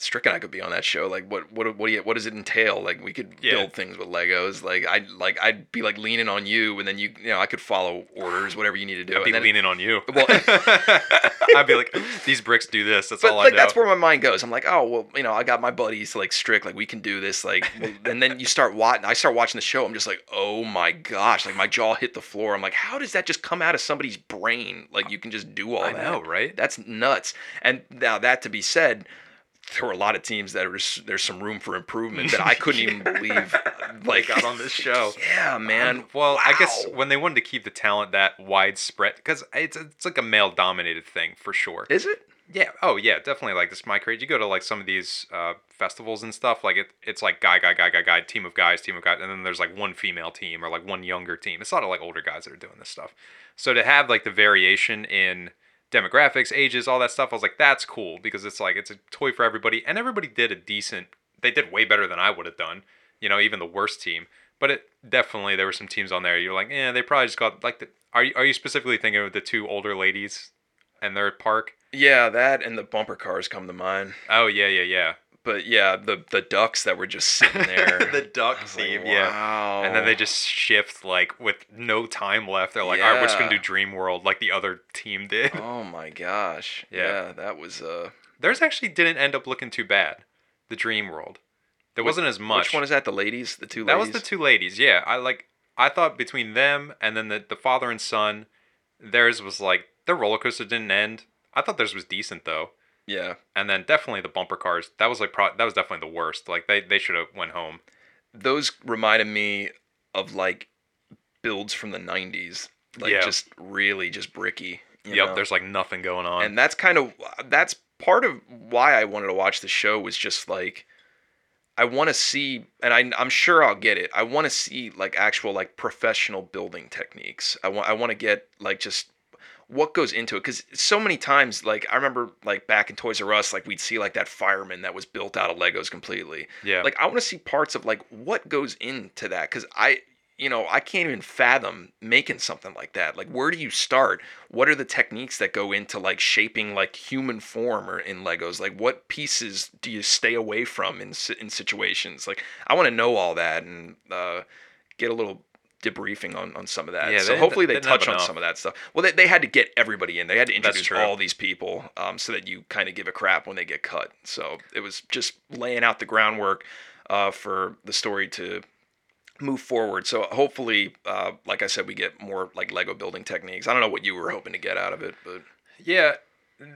Strick and I could be on that show. Like, what what what do you, what does it entail? Like, we could Yeah. build things with Legos. Like, I like I'd be like leaning on you, and then you you know I could follow orders, whatever you need to do. I'd be leaning on you. Well- I'd be like, these bricks do this. That's but all I like that's where my mind goes. I'm like, oh well, you know, I got my buddies like Strick, like we can do this, like, and then you start watching. I start watching the show. I'm just like, oh my gosh, like my jaw hit the floor. I'm like, how does that just come out of somebody's brain? Like you can just do all I that. know, right? That's nuts. And now that to be said, there were a lot of teams that was there's some room for improvement that I couldn't even believe. Like got on this show. Yeah, man. Um, well, I guess when they wanted to keep the talent that widespread, because it's it's like a male dominated thing for sure. Is it? Yeah. Oh, yeah. Definitely. Like this, my crate. You go to like some of these uh, festivals and stuff. Like it, it's like guy, guy, guy, guy, guy, team of guys, team of guys, and then there's like one female team or like one younger team. It's not like older guys that are doing this stuff. So to have like the variation in demographics, ages, all that stuff, I was like, that's cool because it's like it's a toy for everybody, and everybody did a decent. They did way better than I would have done. You know, even the worst team. But it definitely there were some teams on there. You're like, yeah, they probably just got like the. Are you are you specifically thinking of the two older ladies and their park? Yeah, that and the bumper cars come to mind. Oh yeah, yeah, yeah. But yeah, the the ducks that were just sitting there. the duck was like, theme, yeah. Wow. And then they just shift like with no time left. They're like, all right, we're just gonna do Dream World like the other team did. Oh my gosh. Yeah. Yeah, that was uh. Theirs actually didn't end up looking too bad. The Dream World. There wasn't as much. Which one is that? The ladies, the two that ladies. was the two ladies. Yeah, I like. I thought between them and then the the father and son, theirs was like their roller coaster didn't end. I thought theirs was decent though. Yeah. and then definitely the bumper cars. That was like pro- that was definitely the worst. Like they they should have went home. Those reminded me of like builds from the 90s. Like Yeah. just really just bricky. yep, know? there's like nothing going on. and that's kind of that's part of why I wanted to watch the show was just like I want to see and I I'm sure I'll get it. I want to see like actual like professional building techniques. I want I want to get like just what goes into it cuz so many times like I remember like back in Toys R Us like we'd see like that fireman that was built out of Legos completely. yeah, Like I want to see parts of like what goes into that cuz I you know, I can't even fathom making something like that. Like where do you start? What are the techniques that go into like shaping like human form or in Legos? Like what pieces do you stay away from in in situations? Like I want to know all that and uh, get a little debriefing on, on some of that. Yeah, so they- hopefully they they, touch on enough. some of that stuff. Well, they, they had to get everybody in. They had to introduce all these people um, so that you kind of give a crap when they get cut. So it was just laying out the groundwork uh, for the story to move forward. So hopefully, uh, like I said, we get more like Lego building techniques. I don't know what you were hoping to get out of it, but yeah.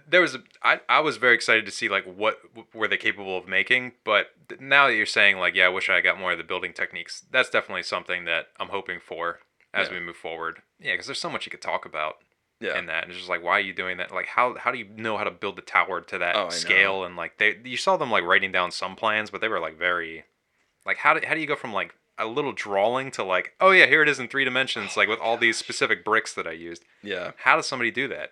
There was a, I, I was very excited to see like what were they capable of making, but now that you're saying like yeah, I wish I got more of the building techniques. That's definitely something that I'm hoping for as Yeah. we move forward. Yeah, because there's so much you could talk about yeah, in that. And it's just like, why are you doing that? Like, how how do you know how to build the tower to that Oh, scale? And like, they you saw them like writing down some plans, but they were like very, like, how do how do you go from like a little drawing to like, oh yeah, here it is in three dimensions, like with all these specific bricks that I used. yeah. How does somebody do that?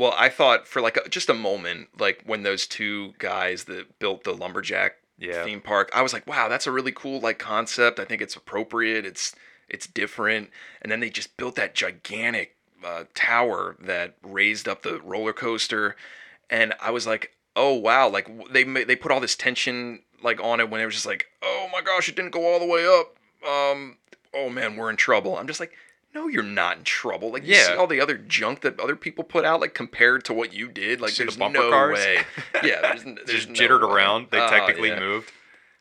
Well, I thought for like a, just a moment, like when those two guys that built the lumberjack Yeah. theme park, I was like, wow, that's a really cool like concept. I think it's appropriate. It's it's different. And then they just built that gigantic uh, tower that raised up the roller coaster, and I was like, oh wow, like they they put all this tension like on it when it was just like, oh my gosh, it didn't go all the way up. Um, oh man, we're in trouble. I'm just like. No, you're not in trouble. Like you see all the other junk that other people put out, like compared to what you did. Like See the there's bumper no cars? way. Yeah, there's, there's just no jittered way. around. They Oh, technically yeah. moved.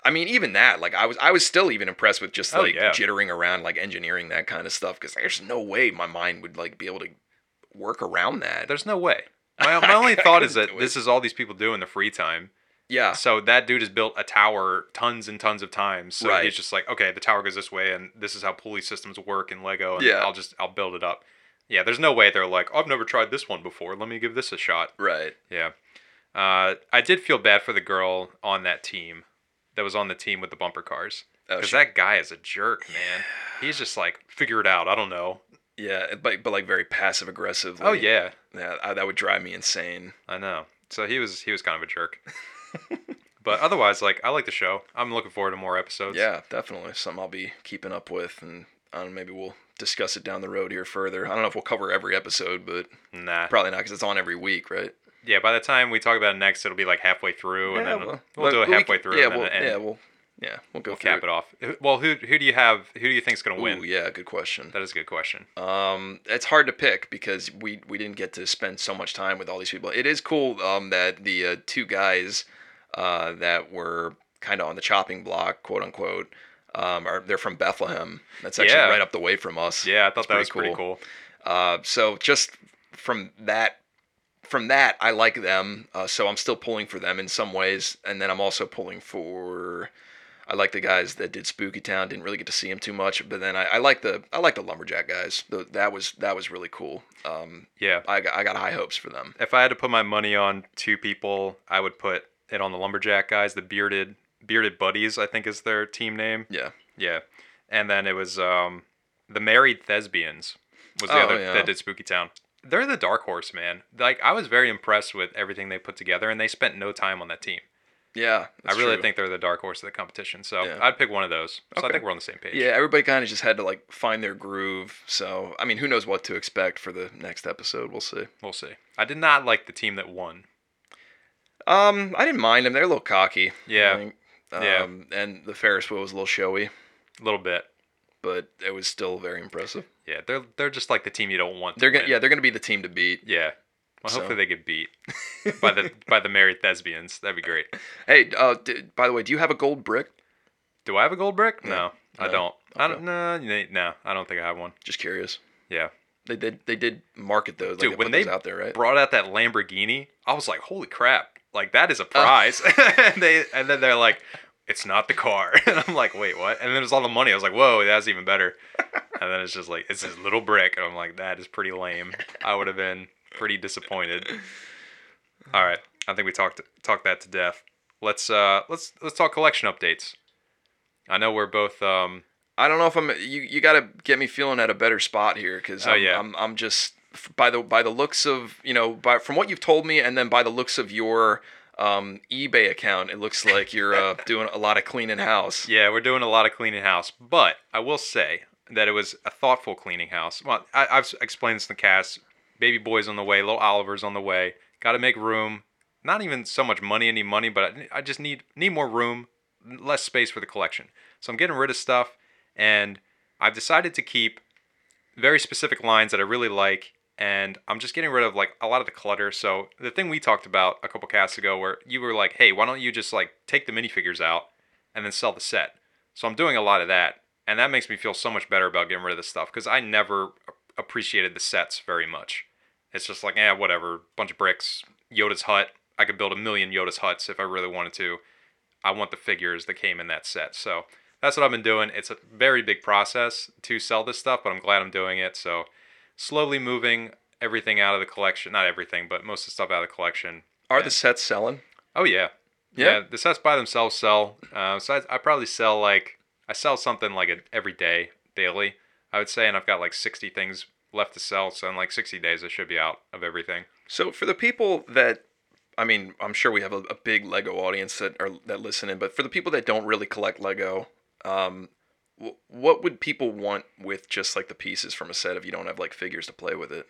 I mean, even that, like I was, I was still even impressed with just Oh, like yeah. jittering around, like engineering that kind of stuff. Because there's no way my mind would like be able to work around that. There's no way. My, my only thought is that this is all these people do in the free time. Yeah, So that dude has built a tower tons and tons of times. So Right. he's just like, okay, the tower goes this way, and this is how pulley systems work in Lego. And Yeah. I'll just I'll build it up. Yeah, there's no way they're like, I've never tried this one before. Let me give this a shot. right. Yeah. Uh, I did feel bad for the girl on that team that was on the team with the bumper cars. Oh, Because she- that guy is a jerk, man. He's just like, figure it out. I don't know. yeah, but but like very passive aggressive. Oh yeah, yeah, I, that would drive me insane. I know. So he was he was kind of a jerk. but otherwise, like I like the show. I'm looking forward to more episodes. Yeah, definitely something I'll be keeping up with, and I don't know, maybe we'll discuss it down the road here further. I don't know if we'll cover every episode, but Nah. probably not because it's on every week, right? Yeah. By the time we talk about it next, it'll be like halfway through, and then we'll, but do it halfway through, Yeah, and we'll, yeah, we'll yeah we'll go we'll cap it off. Well, who who do you have? Who do you think's gonna Ooh, win? yeah, good question. That is a good question. Um, it's hard to pick because we we didn't get to spend so much time with all these people. It is cool um, that the uh, two guys uh, that were kind of on the chopping block, quote unquote, um, are they're from Bethlehem. That's actually Yeah. right up the way from us. Yeah, I thought It's that was pretty pretty cool. Uh, so just from that, from that, I like them. Uh, so I'm still pulling for them in some ways, and then I'm also pulling for. I like the guys that did Spooky Town. Didn't really get to see them too much, but then I, I like the I like the lumberjack guys. The, that was that was really cool. Um, Yeah. I got, I got high hopes for them. If I had to put my money on two people, I would put it on the lumberjack guys, the bearded bearded buddies. I think is their team name. Yeah, Yeah, and then it was um, the Married Thespians was the Oh, other yeah. that did Spooky Town. They're the dark horse, man. Like I was very impressed with everything they put together, and they spent no time on that team. yeah. I really true. think they're the dark horse of the competition. So Yeah. I'd pick one of those. So I think we're on the same page. Yeah, everybody kind of just had to like find their groove. So I mean, who knows what to expect for the next episode? We'll see. We'll see. I did not like the team that won. Um, I didn't mind them. They're a little cocky. Yeah. I think. Yeah. Um, and the Ferris wheel was a little showy, A little bit. but it was still very impressive. Yeah, they're they're just like the team you don't want. They're gonna win. yeah, they're gonna be the team to beat. Yeah. Well, So- hopefully they get beat by the by the married thespians. That'd be great. Hey, uh, d- by the way, do you have a gold brick? Do I have a gold brick? No. I No. don't. I Okay. don't. No, no, no, I don't think I have one. Just curious. Yeah. They did they did market those. Like Dude, they when put they those out there, right? Brought out that Lamborghini. I was like, holy crap! Like that is a prize. and they and then they're like, it's not the car. And I'm like, wait, what? And then it's all the money. I was like, whoa, that's even better. And then it's just like it's this little brick. And I'm like, that is pretty lame. I would have been pretty disappointed. All right, I think we talked talked that to death. Let's uh let's let's talk collection updates. I know we're both um I don't know if I'm. You you got to get me feeling at a better spot here because Oh, I'm, yeah. I'm I'm just by the by the looks of you know by from what you've told me and then by the looks of your um, eBay account, it looks like you're uh, doing a lot of cleaning house. Yeah, we're doing a lot of cleaning house, but I will say that it was a thoughtful cleaning house. Well, I, I've explained this in the cast. Baby boy's on the way, little Oliver's on the way. Got to make room. Not even so much money, any money, but I, I just need need more room, less space for the collection. So I'm getting rid of stuff, and I've decided to keep very specific lines that I really like, and I'm just getting rid of like a lot of the clutter. So the thing we talked about a couple casts ago, where you were like, "Hey, why don't you just like take the minifigures out and then sell the set?" So I'm doing a lot of that, and that makes me feel so much better about getting rid of this stuff because I never appreciated the sets very much. It's just like, yeah, whatever, bunch of bricks, Yoda's hut. I could build a million Yoda's huts if I really wanted to. I want the figures that came in that set. So that's what I've been doing. It's a very big process to sell this stuff, but I'm glad I'm doing it. So slowly moving everything out of the collection. Not everything, but most of the stuff out of the collection. Are the sets selling? Oh yeah, Yeah? the sets by themselves sell. Uh, so I, I probably sell like I sell something like a, every day, daily. I would say, and I've got like 60 things left to sell. So in like 60 days, I should be out of everything. So for the people that, I mean, I'm sure we have a, a big Lego audience that are that listen in, but for the people that don't really collect Lego, um, what would people want with just like the pieces from a set if you don't have like figures to play with it?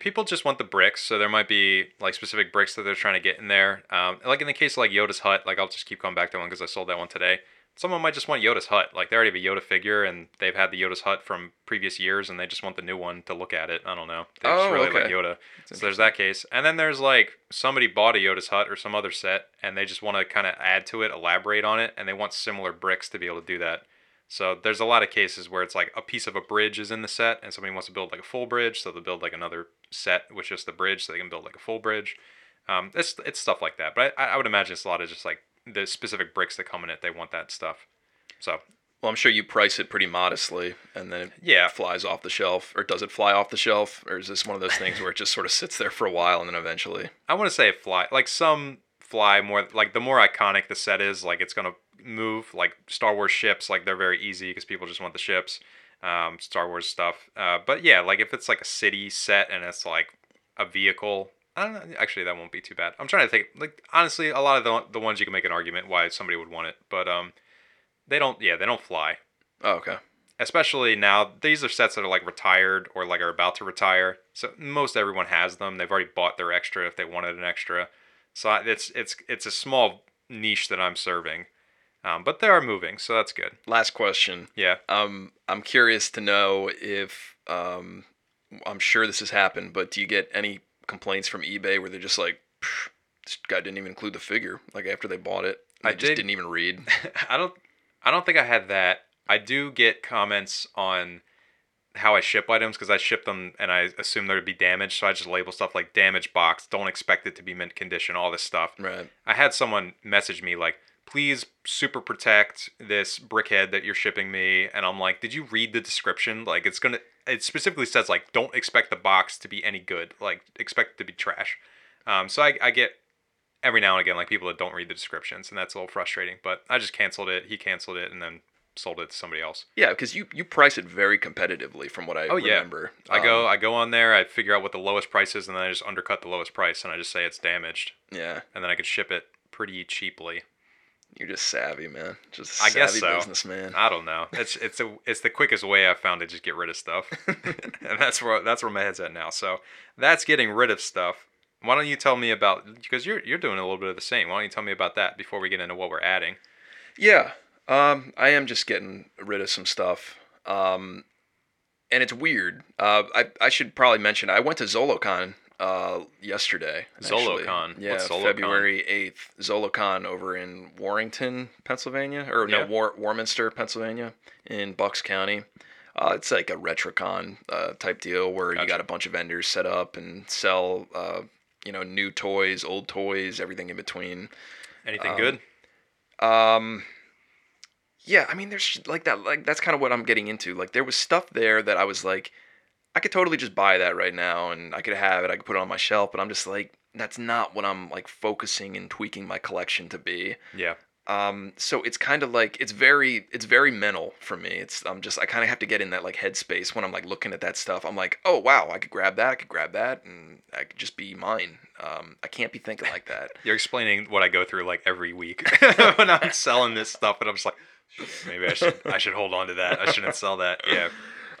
people just want the bricks, so there might be like specific bricks that they're trying to get in there. Um, like in the case of like Yoda's hut, like I'll just keep coming back to one because I sold that one today. Someone might just want Yoda's hut, like they already have a Yoda figure and they've had the Yoda's hut from previous years, and they just want the new one to look at it. I don't know. They just Oh, really like okay. Yoda. So there's that case, and then there's like somebody bought a Yoda's hut or some other set, and they just want to kind of add to it, elaborate on it, and they want similar bricks to be able to do that. So there's a lot of cases where it's like a piece of a bridge is in the set, and somebody wants to build like a full bridge, so they'll build like another set with just the bridge, so they can build like a full bridge. Um, it's it's stuff like that, but I, I would imagine it's a lot of just like the specific bricks that come in it. They want that stuff. So Well, I'm sure you price it pretty modestly, and then it Yeah. flies off the shelf, or does it fly off the shelf, or is this one of those things where it just sort of sits there for a while and then eventually? I want to say fly like some fly more like the more iconic the set is, like it's gonna move. Like Star Wars ships, like they're very easy because people just want the ships. Um, Star Wars stuff. Uh, but yeah, like if it's like a city set and it's like a vehicle. I don't know. Actually, that won't be too bad. I'm trying to think. Like honestly, a lot of the the ones you can make an argument why somebody would want it, but um, they don't. Yeah, they don't fly. Oh, okay. especially now these are sets that are like retired or like are about to retire so most everyone has them they've already bought their extra if they wanted an extra so it's it's it's a small niche that i'm serving um, but they are moving so that's good Last question. yeah Um, I'm curious to know if um, I'm sure this has happened, but do you get any complaints from eBay where they're just like, "Pff, this guy didn't even include the figure, like after they bought it, I just did- didn't even read. i don't i don't think i had that i do get comments on how i ship items because i ship them and i assume there would be damage so i just label stuff like damaged box don't expect it to be mint condition all this stuff right. I had someone message me like, please super protect this brickhead that you're shipping me. And I'm like, did you read the description? Like, it's gonna, it specifically says, like, don't expect the box to be any good. Like, expect it to be trash. Um, so I, I get every now and again, like, people that don't read the descriptions, and that's a little frustrating. But I just canceled it. He canceled it and then sold it to somebody else. Yeah, because you you price it very competitively from what I Oh, yeah. remember. I go, Um, I go on there, I figure out what the lowest price is, and then I just undercut the lowest price, and I just say it's damaged, yeah, and then I could ship it pretty cheaply. You're just savvy, man. Just I guess so. businessman. I don't know. It's it's a it's the quickest way I've found to just get rid of stuff, and that's where that's where my head's at now. So that's getting rid of stuff. Why don't you tell me about because you're you're doing a little bit of the same. Why don't you tell me about that before we get into what we're adding? Yeah, um, I am just getting rid of some stuff. Um, and it's weird. Uh, I I should probably mention I went to ZoloCon uh yesterday. actually. ZoloCon? Yeah, What's ZoloCon? February eighth. ZoloCon over in Warrington, Pennsylvania, or Yeah. no, War- Warminster, Pennsylvania, in Bucks County. Uh, it's like a retrocon uh, type deal where you got a bunch of vendors set up and sell uh, you know, new toys, old toys, everything in between. Anything Um, good? Um, yeah, I mean, there's like that, like that's kind of what I'm getting into. Like there was stuff there that I was like, I could totally just buy that right now, and I could have it. I could put it on my shelf, but I'm just like, that's not what I'm like focusing and tweaking my collection to be. Yeah. Um, so it's kind of like it's very it's very mental for me. It's I'm just I kind of have to get in that like headspace when I'm like looking at that stuff. I'm like, oh wow, I could grab that, I could grab that, and I could just be mine. Um, I can't be thinking like that. You're explaining what I go through like every week when I'm selling this stuff, and I'm just like, maybe I should I should hold on to that. I shouldn't sell that. Yeah.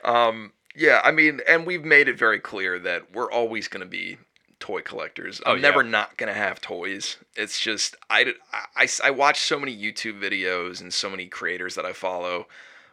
Um, yeah, I mean, and we've made it very clear that we're always going to be toy collectors. I'm Oh, yeah. never not going to have toys. It's just, I, I, I watch so many YouTube videos and so many creators that I follow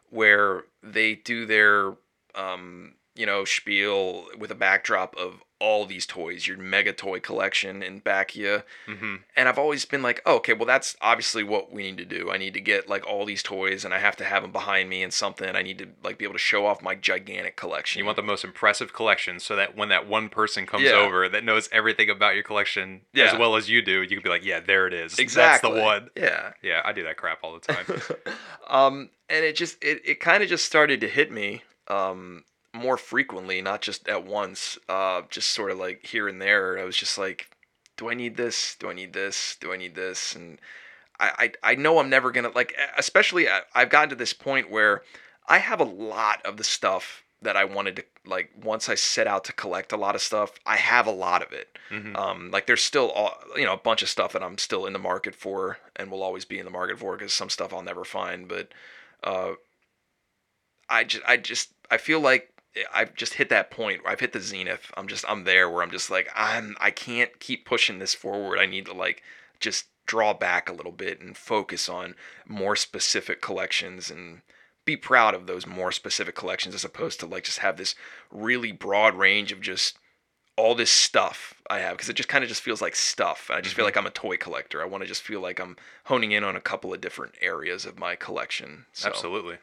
where they do their, um, you know, spiel with a backdrop of all these toys, your mega toy collection in back you. hmm And I've always been like, oh, okay, well, that's obviously what we need to do. I need to get like all these toys, and I have to have them behind me and something. I need to like be able to show off my gigantic collection. You want the most impressive collection, so that when that one person comes Yeah. over that knows everything about your collection Yeah. as well as you do, you can be like, yeah, there it is. exactly That's the one. Yeah. Yeah, I do that crap all the time. um, and it just it, it kind of just started to hit me um more frequently, not just at once. Uh, just sort of like here and there. I was just like, do I need this? Do I need this? Do I need this? And I I, I know I'm never gonna like, especially I, I've gotten to this point where I have a lot of the stuff that I wanted to like. Once I set out to collect a lot of stuff, I have a lot of it. Mhm. Um, like there's still all, you know a bunch of stuff that I'm still in the market for and will always be in the market for because some stuff I'll never find. But uh, I just I just I feel like I've just hit that point. Where I've hit the zenith. I'm just I'm there where I'm just like I'm I can't keep pushing this forward. I need to like just draw back a little bit and focus on more specific collections and be proud of those more specific collections as opposed to like just have this really broad range of just all this stuff I have because it just kind of just feels like stuff. I just feel Mhm. like I'm a toy collector. I want to just feel like I'm honing in on a couple of different areas of my collection. So, Absolutely.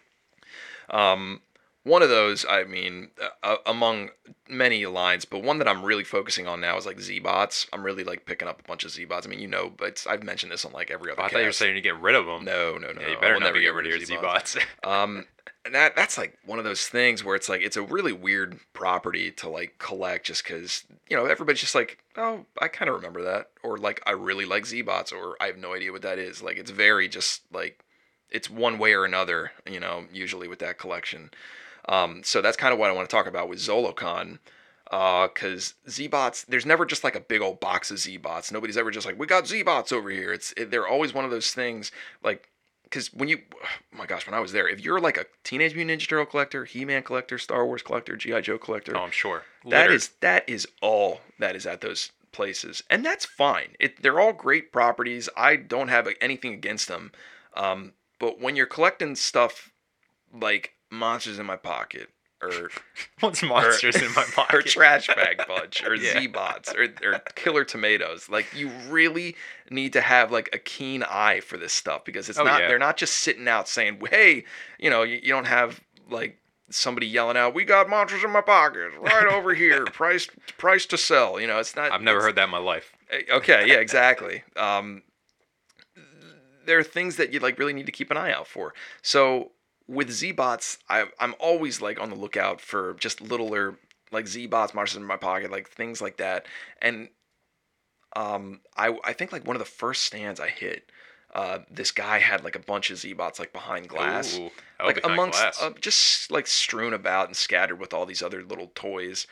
Um, one of those, I mean, uh, among many lines, but one that I'm really focusing on now is like Z-bots. I'm really like picking up a bunch of Z-bots. I mean, you know, but I've mentioned this on like every other. Oh, I thought you were saying to get rid of them. no, no, no. Yeah, you better will never never get rid of your Z-bots. Z-bots. Um, and that that's like one of those things where it's like it's a really weird property to like collect just because you know everybody's just like oh I kind of remember that or like I really like Z-bots or I have no idea what that is like it's very just like it's one way or another you know usually with that collection um, so that's kind of what I want to talk about with Zolocon because Z-bots there's never just like a big old box of Z-bots nobody's ever just like we got Z-bots over here it's it, they're always one of those things like because when you, oh my gosh, when I was there, if you're like a Teenage Mutant Ninja Turtle collector, He-Man collector, Star Wars collector, GI Joe collector, Oh, I'm sure. that is that is all that is at those places, and that's fine. It they're all great properties. I don't have anything against them, um, but when you're collecting stuff like Monsters in My Pocket or What's monsters in my pocket or trash bag bunch or Yeah. z-bots or, or killer tomatoes like you really need to have like a keen eye for this stuff because it's Oh, not yeah. they're not just sitting out saying hey you know you, you don't have like somebody yelling out we got monsters in my pocket right over here price price to sell you know it's not I've never heard that in my life. okay yeah exactly um there are things that you like really need to keep an eye out for so with z-bots I, i'm always like on the lookout for just littler like z-bots monsters in my pocket like things like that. And um i i think like one of the first stands i hit uh this guy had like a bunch of z-bots like behind glass. Ooh, oh, like behind amongst glass. uh, just like strewn about and scattered with all these other little toys.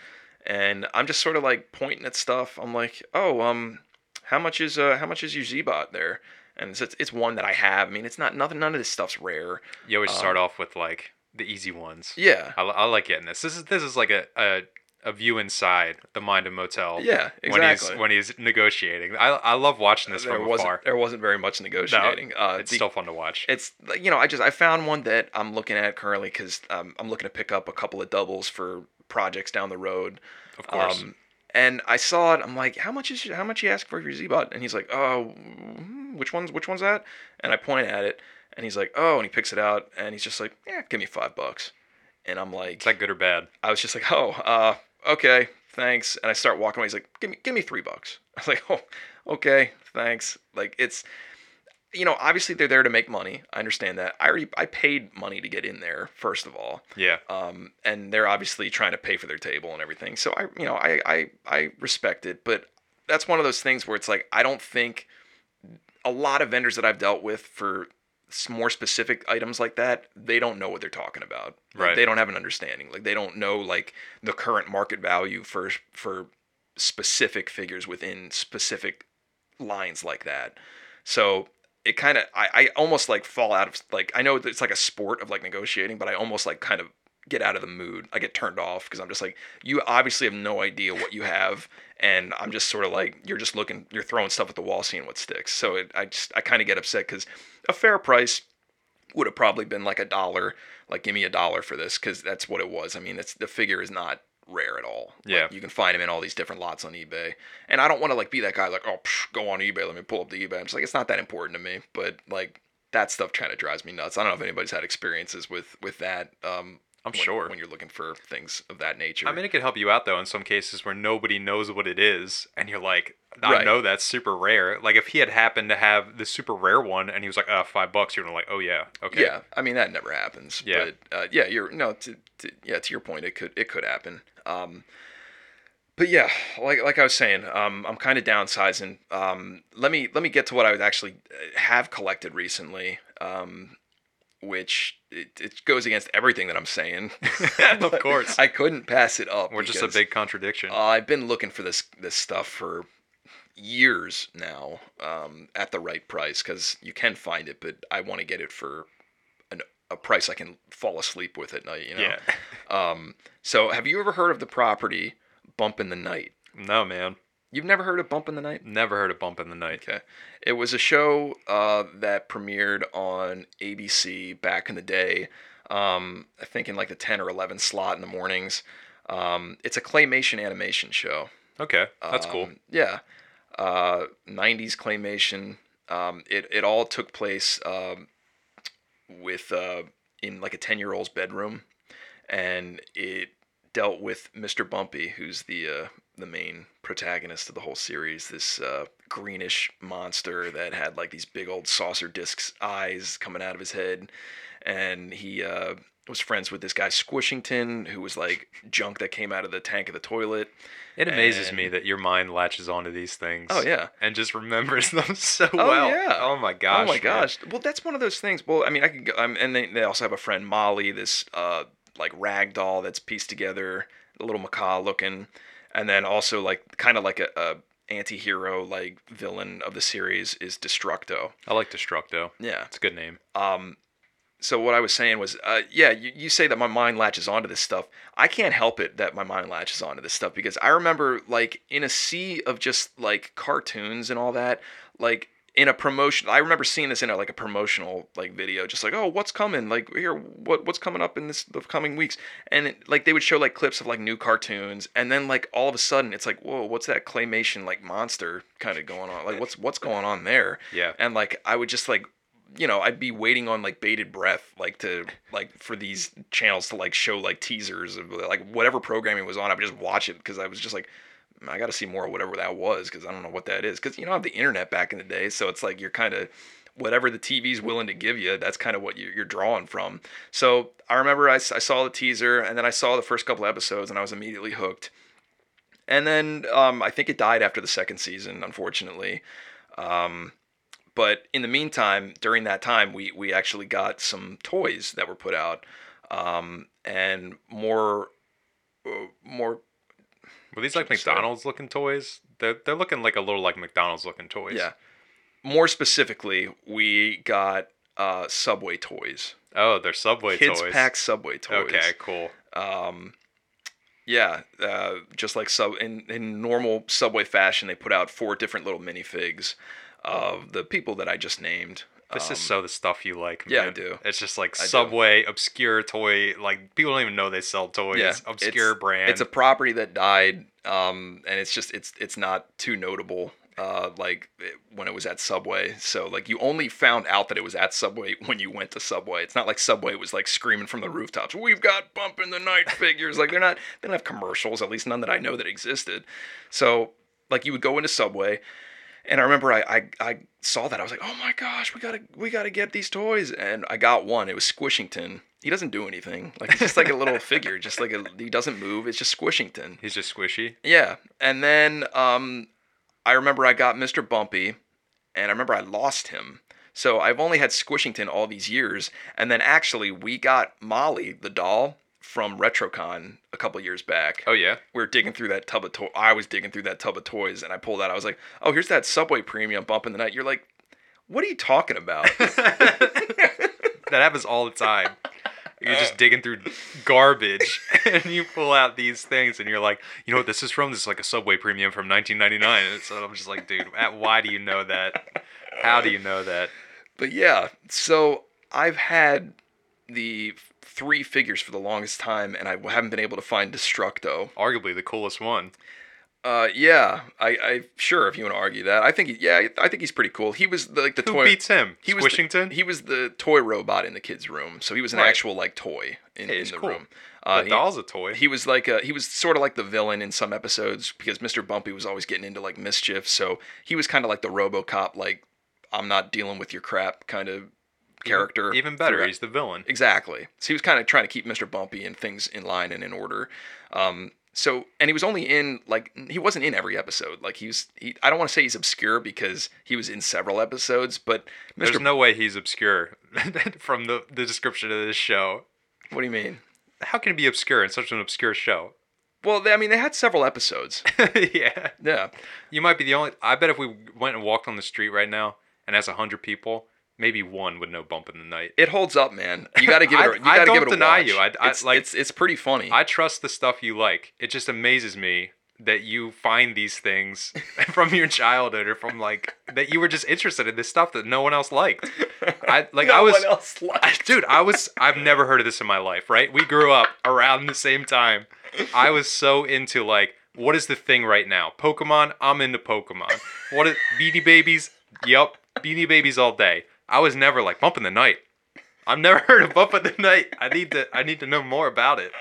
And i'm just sort of like pointing at stuff. I'm like oh um how much is uh how much is your z-bot there and it's, it's it's one that i have i mean it's not nothing none of this stuff's rare you always um, start off with like the easy ones. yeah I, I like getting this. This is this is like a, a a view inside the mind of Motown. yeah exactly. When he's when he's negotiating, I I love watching this there from wasn't afar. there wasn't very much negotiating uh It's the- still fun to watch. it's you know i just i found one that i'm looking at currently because um, i'm looking to pick up a couple of doubles for projects down the road Of course. Um, and I saw it. I'm like, how much is how much you ask for your Z-Bot? And he's like, oh, mm, which one's which one's that? And I point at it, and he's like, oh, and he picks it out, and he's just like, yeah, give me five bucks. And I'm like, is that good or bad? I was just like, oh, uh, okay, thanks. And I start walking away. He's like, give me, give me three bucks. I was like, oh, okay, thanks. Like it's, you know, obviously they're there to make money. I understand that. I already, I paid money to get in there, first of all. Yeah. Um, and they're obviously trying to pay for their table and everything. So I, you know, I, I, I respect it, but that's one of those things where it's like, I don't think a lot of vendors that I've dealt with for more specific items like that, they don't know what they're talking about. Like, Right. They don't have an understanding. Like they don't know like the current market value for for specific figures within specific lines like that. So it kind of I, I almost like fall out of like I know it's like a sport of like negotiating, but I almost like kind of get out of the mood. I get turned off because I'm just like you obviously have no idea what you have, and I'm just sort of like you're just looking, you're throwing stuff at the wall, seeing what sticks. So it, I just I kind of get upset because a fair price would have probably been like a dollar. Like give me a dollar for this because that's what it was. I mean, it's the figure is not rare at all. Like, Yeah. you can find them in all these different lots on eBay, and I don't want to like be that guy like oh psh, go on eBay, let me pull up the eBay. I'm just like it's not that important to me, but like that stuff kind of drives me nuts. I don't know if anybody's had experiences with with that. Um, I'm when- sure. when you're looking for things of that nature. I mean, it could help you out though in some cases where nobody knows what it is, and you're like, I Right. know that's super rare. Like if he had happened to have the super rare one, and he was like, uh, five bucks, you're like, oh yeah, okay, Yeah, I mean that never happens. Yeah. But uh, yeah, you're no. To, to, yeah, to your point, it could it could happen. Um, but yeah, like like I was saying, um, I'm kind of downsizing. Um, let me let me get to what I would actually uh, have collected recently. Um, which it, it goes against everything that I'm saying. Of course. I couldn't pass it up. We're just a big contradiction. uh, I've been looking for this this stuff for years now um, at the right price because you can find it, but I want to get it for an, a price I can fall asleep with at night. You know. yeah. Um, so, have you ever heard of the property Bump in the Night? no, man. You've never heard of Bump in the Night? Never heard of Bump in the Night. Okay. It was a show uh, that premiered on ABC back in the day. Um, I think in like the 10 or 11 slot in the mornings. Um, it's a claymation animation show. Okay, that's cool. Um, Yeah. Uh, 90s claymation. Um, it, it all took place um, with uh, in like a 10 year old's bedroom. And it dealt with Mr. Bumpy, who's the uh, the main protagonist of the whole series. This uh, greenish monster that had like these big old saucer discs eyes coming out of his head, and he uh, was friends with this guy Squishington, who was like junk that came out of the tank of the toilet. It amazes and- me that your mind latches onto these things. Oh yeah. And just remembers them so Oh, well. yeah. Oh my gosh. oh my man. gosh. Well, that's one of those things. Well, I mean, I could go. Um, and they, they also have a friend Molly, this uh like rag doll that's pieced together, a little macaw looking, and then also like kind of like a, a anti-hero like villain of the series is Destructo. I like Destructo. Yeah. It's a good name. Um, so what I was saying was, uh, yeah, you, you say that my mind latches onto this stuff. I can't help it that my mind latches onto this stuff because I remember like in a sea of just like cartoons and all that, like in a promotion. I remember seeing this in a, like a promotional like video, just like, oh, what's coming? Like here, what what's coming up in this the coming weeks? And it, like they would show like clips of like new cartoons, and then like all of a sudden it's like, whoa, what's that claymation like monster kind of going on? Like what's what's going on there? Yeah. and like I would just like you know I'd be waiting on like bated breath like to like for these channels to like show like teasers of like whatever programming was on I would just watch it because I was just like I got to see more of whatever that was because I don't know what that is because you don't have the internet back in the day so it's like you're kind of whatever the TV's willing to give you that's kind of what you- you're drawing from so I remember I saw the teaser and then I saw the first couple episodes and I was immediately hooked and then um, I think it died after the second season unfortunately um, but in the meantime, during that time, we we actually got some toys that were put out, um, and more, uh, more. Were these like. McDonald's looking toys? They're, they're looking like a little like McDonald's looking toys. Yeah, more specifically, we got uh, Subway toys. Oh, they're Subway Kids toys. pack Subway toys. Okay, cool. Um, yeah, uh, just like sub in, in normal Subway fashion, they put out four different little minifigs of the people that I just named. This Um, is so the stuff you like. Man. yeah, I do. It's just like I do. Subway, obscure toy. Like people don't even know they sell toys. Yeah, obscure it's- brand. It's a property that died, um, and it's just it's it's not too notable uh, like it- when it was at Subway. So like you only found out that it was at Subway when you went to Subway. It's not like Subway was like screaming from the rooftops, "We've got bump in the night figures." like they're not they don't have commercials, at least none that I know that existed. So like you would go into Subway and I remember I, I, I saw that I was like, oh my gosh, we gotta we gotta get these toys, and I got one. It was Squishington. He doesn't do anything. Like it's just like a little figure, just like a, he doesn't move. It's just Squishington. He's just squishy. Yeah, and then um, I remember I got Mr. Bumpy, and I remember I lost him. So I've only had Squishington all these years, and then actually we got Molly the doll from RetroCon a couple years back Oh yeah. we were digging through that tub of toys. I was digging through that tub of toys, and I pulled out. I was like, "Oh, here's that Subway Premium bump in the night." You're like, "What are you talking about?" That happens all the time. You're just uh. digging through garbage and you pull out these things and you're like, you know what this is from? This is like a Subway premium from 1999. And so I'm just like, dude, why do you know that? How do you know that? but yeah, so I've had the three figures for the longest time, and I haven't been able to find Destructo. Arguably the coolest one. Uh, yeah, I, I sure if you want to argue that, I think, he, yeah, I think he's pretty cool. He was the, like the Who toy. beats him? He was the- he was the toy robot in the kids' room, so he was an Right. actual like toy in, Hey, in the cool. room. Uh, the he- doll's a toy. he was like a, he was sort of like the villain in some episodes because Mr. Bumpy was always getting into like mischief. So he was kind of like the RoboCop, like I'm not dealing with your crap kind of character. Even better, throughout- he's the villain. exactly. So he was kind of trying to keep Mr. Bumpy and things in line and in order. Um, so and he was only in like he wasn't in every episode. Like he was he I don't want to say he's obscure because he was in several episodes, but Mr. There's no way he's obscure from the, the description of this show. what do you mean? How can it be obscure in such an obscure show? Well, they, I mean they had several episodes. yeah. Yeah. You might be the only. I bet if we went and walked on the street right now and asked 100 people, maybe one with no Bump in the Night. It holds up, man. You got to give it. A, you I got to give don't it a deny watch. you. I- I- it's, like- it's it's pretty funny. I trust the stuff you like. It just amazes me that you find these things from your childhood or from like that you were just interested in this stuff that no one else liked. I like no I was one else liked. dude, I was I've never heard of this in my life, right? We grew up around the same time. I was so into like what is the thing right now? Pokemon? I'm into Pokemon. What is Beanie Babies? Yup, Beanie Babies all day. I was never like Bump in the Night. I've never heard of Bump in the Night. I need to I need to know more about it.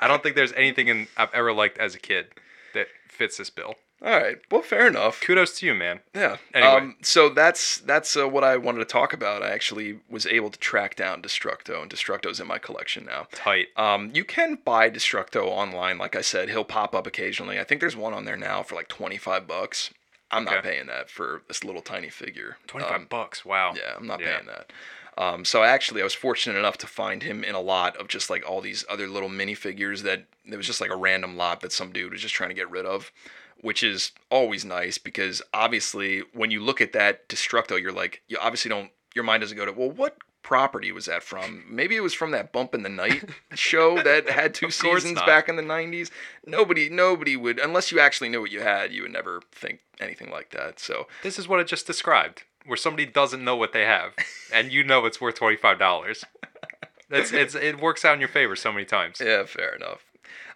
I don't think there's anything in I've ever liked as a kid that fits this bill. All right. Well, fair enough. Kudos to you, man. Yeah. Anyway. Um, so that's that's uh, what I wanted to talk about. I actually was able to track down Destructo, and Destructo's in my collection now. Tight. Um, you can buy Destructo online. Like I said, he'll pop up occasionally. I think there's one on there now for like 25 bucks. I'm not paying that for this little tiny figure. 25 Um, bucks. Wow. Yeah, I'm not Yeah. paying that. Um, so actually, I was fortunate enough to find him in a lot of just like all these other little minifigures that it was just like a random lot that some dude was just trying to get rid of, which is always nice because obviously when you look at that Destructo, you're like, you obviously don't, your mind doesn't go to, well, what property was that from? Maybe it was from that Bump in the Night show that had two seasons not. back in the 90s. Nobody, nobody would, unless you actually knew what you had, you would never think anything like that. So This is what I just described, where somebody doesn't know what they have, and you know it's worth twenty five dollars. It's it's it works out in your favor so many times. Yeah, fair enough.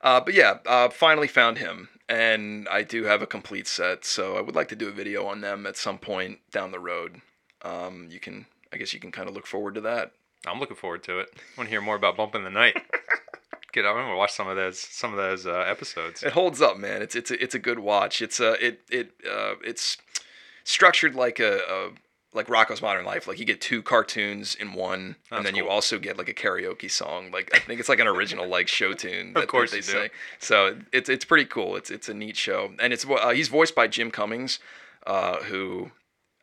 Uh, but yeah, uh, finally found him, and I do have a complete set, so I would like to do a video on them at some point down the road. Um, you can, I guess, you can kind of look forward to that. I'm looking forward to it. I want to hear more about Bump in the Night. Get, I'm gonna watch some of those some of those uh, episodes. It holds up, man. It's it's a, it's a good watch. It's uh it it uh it's structured like a, a like Rocko's Modern Life. Like you get two cartoons in one, That's and then you also get like a karaoke song. Like I think it's like an original like show tune. That, that course they you do. say. So it's it's pretty cool. It's it's a neat show, and it's uh, he's voiced by Jim Cummings, uh, who.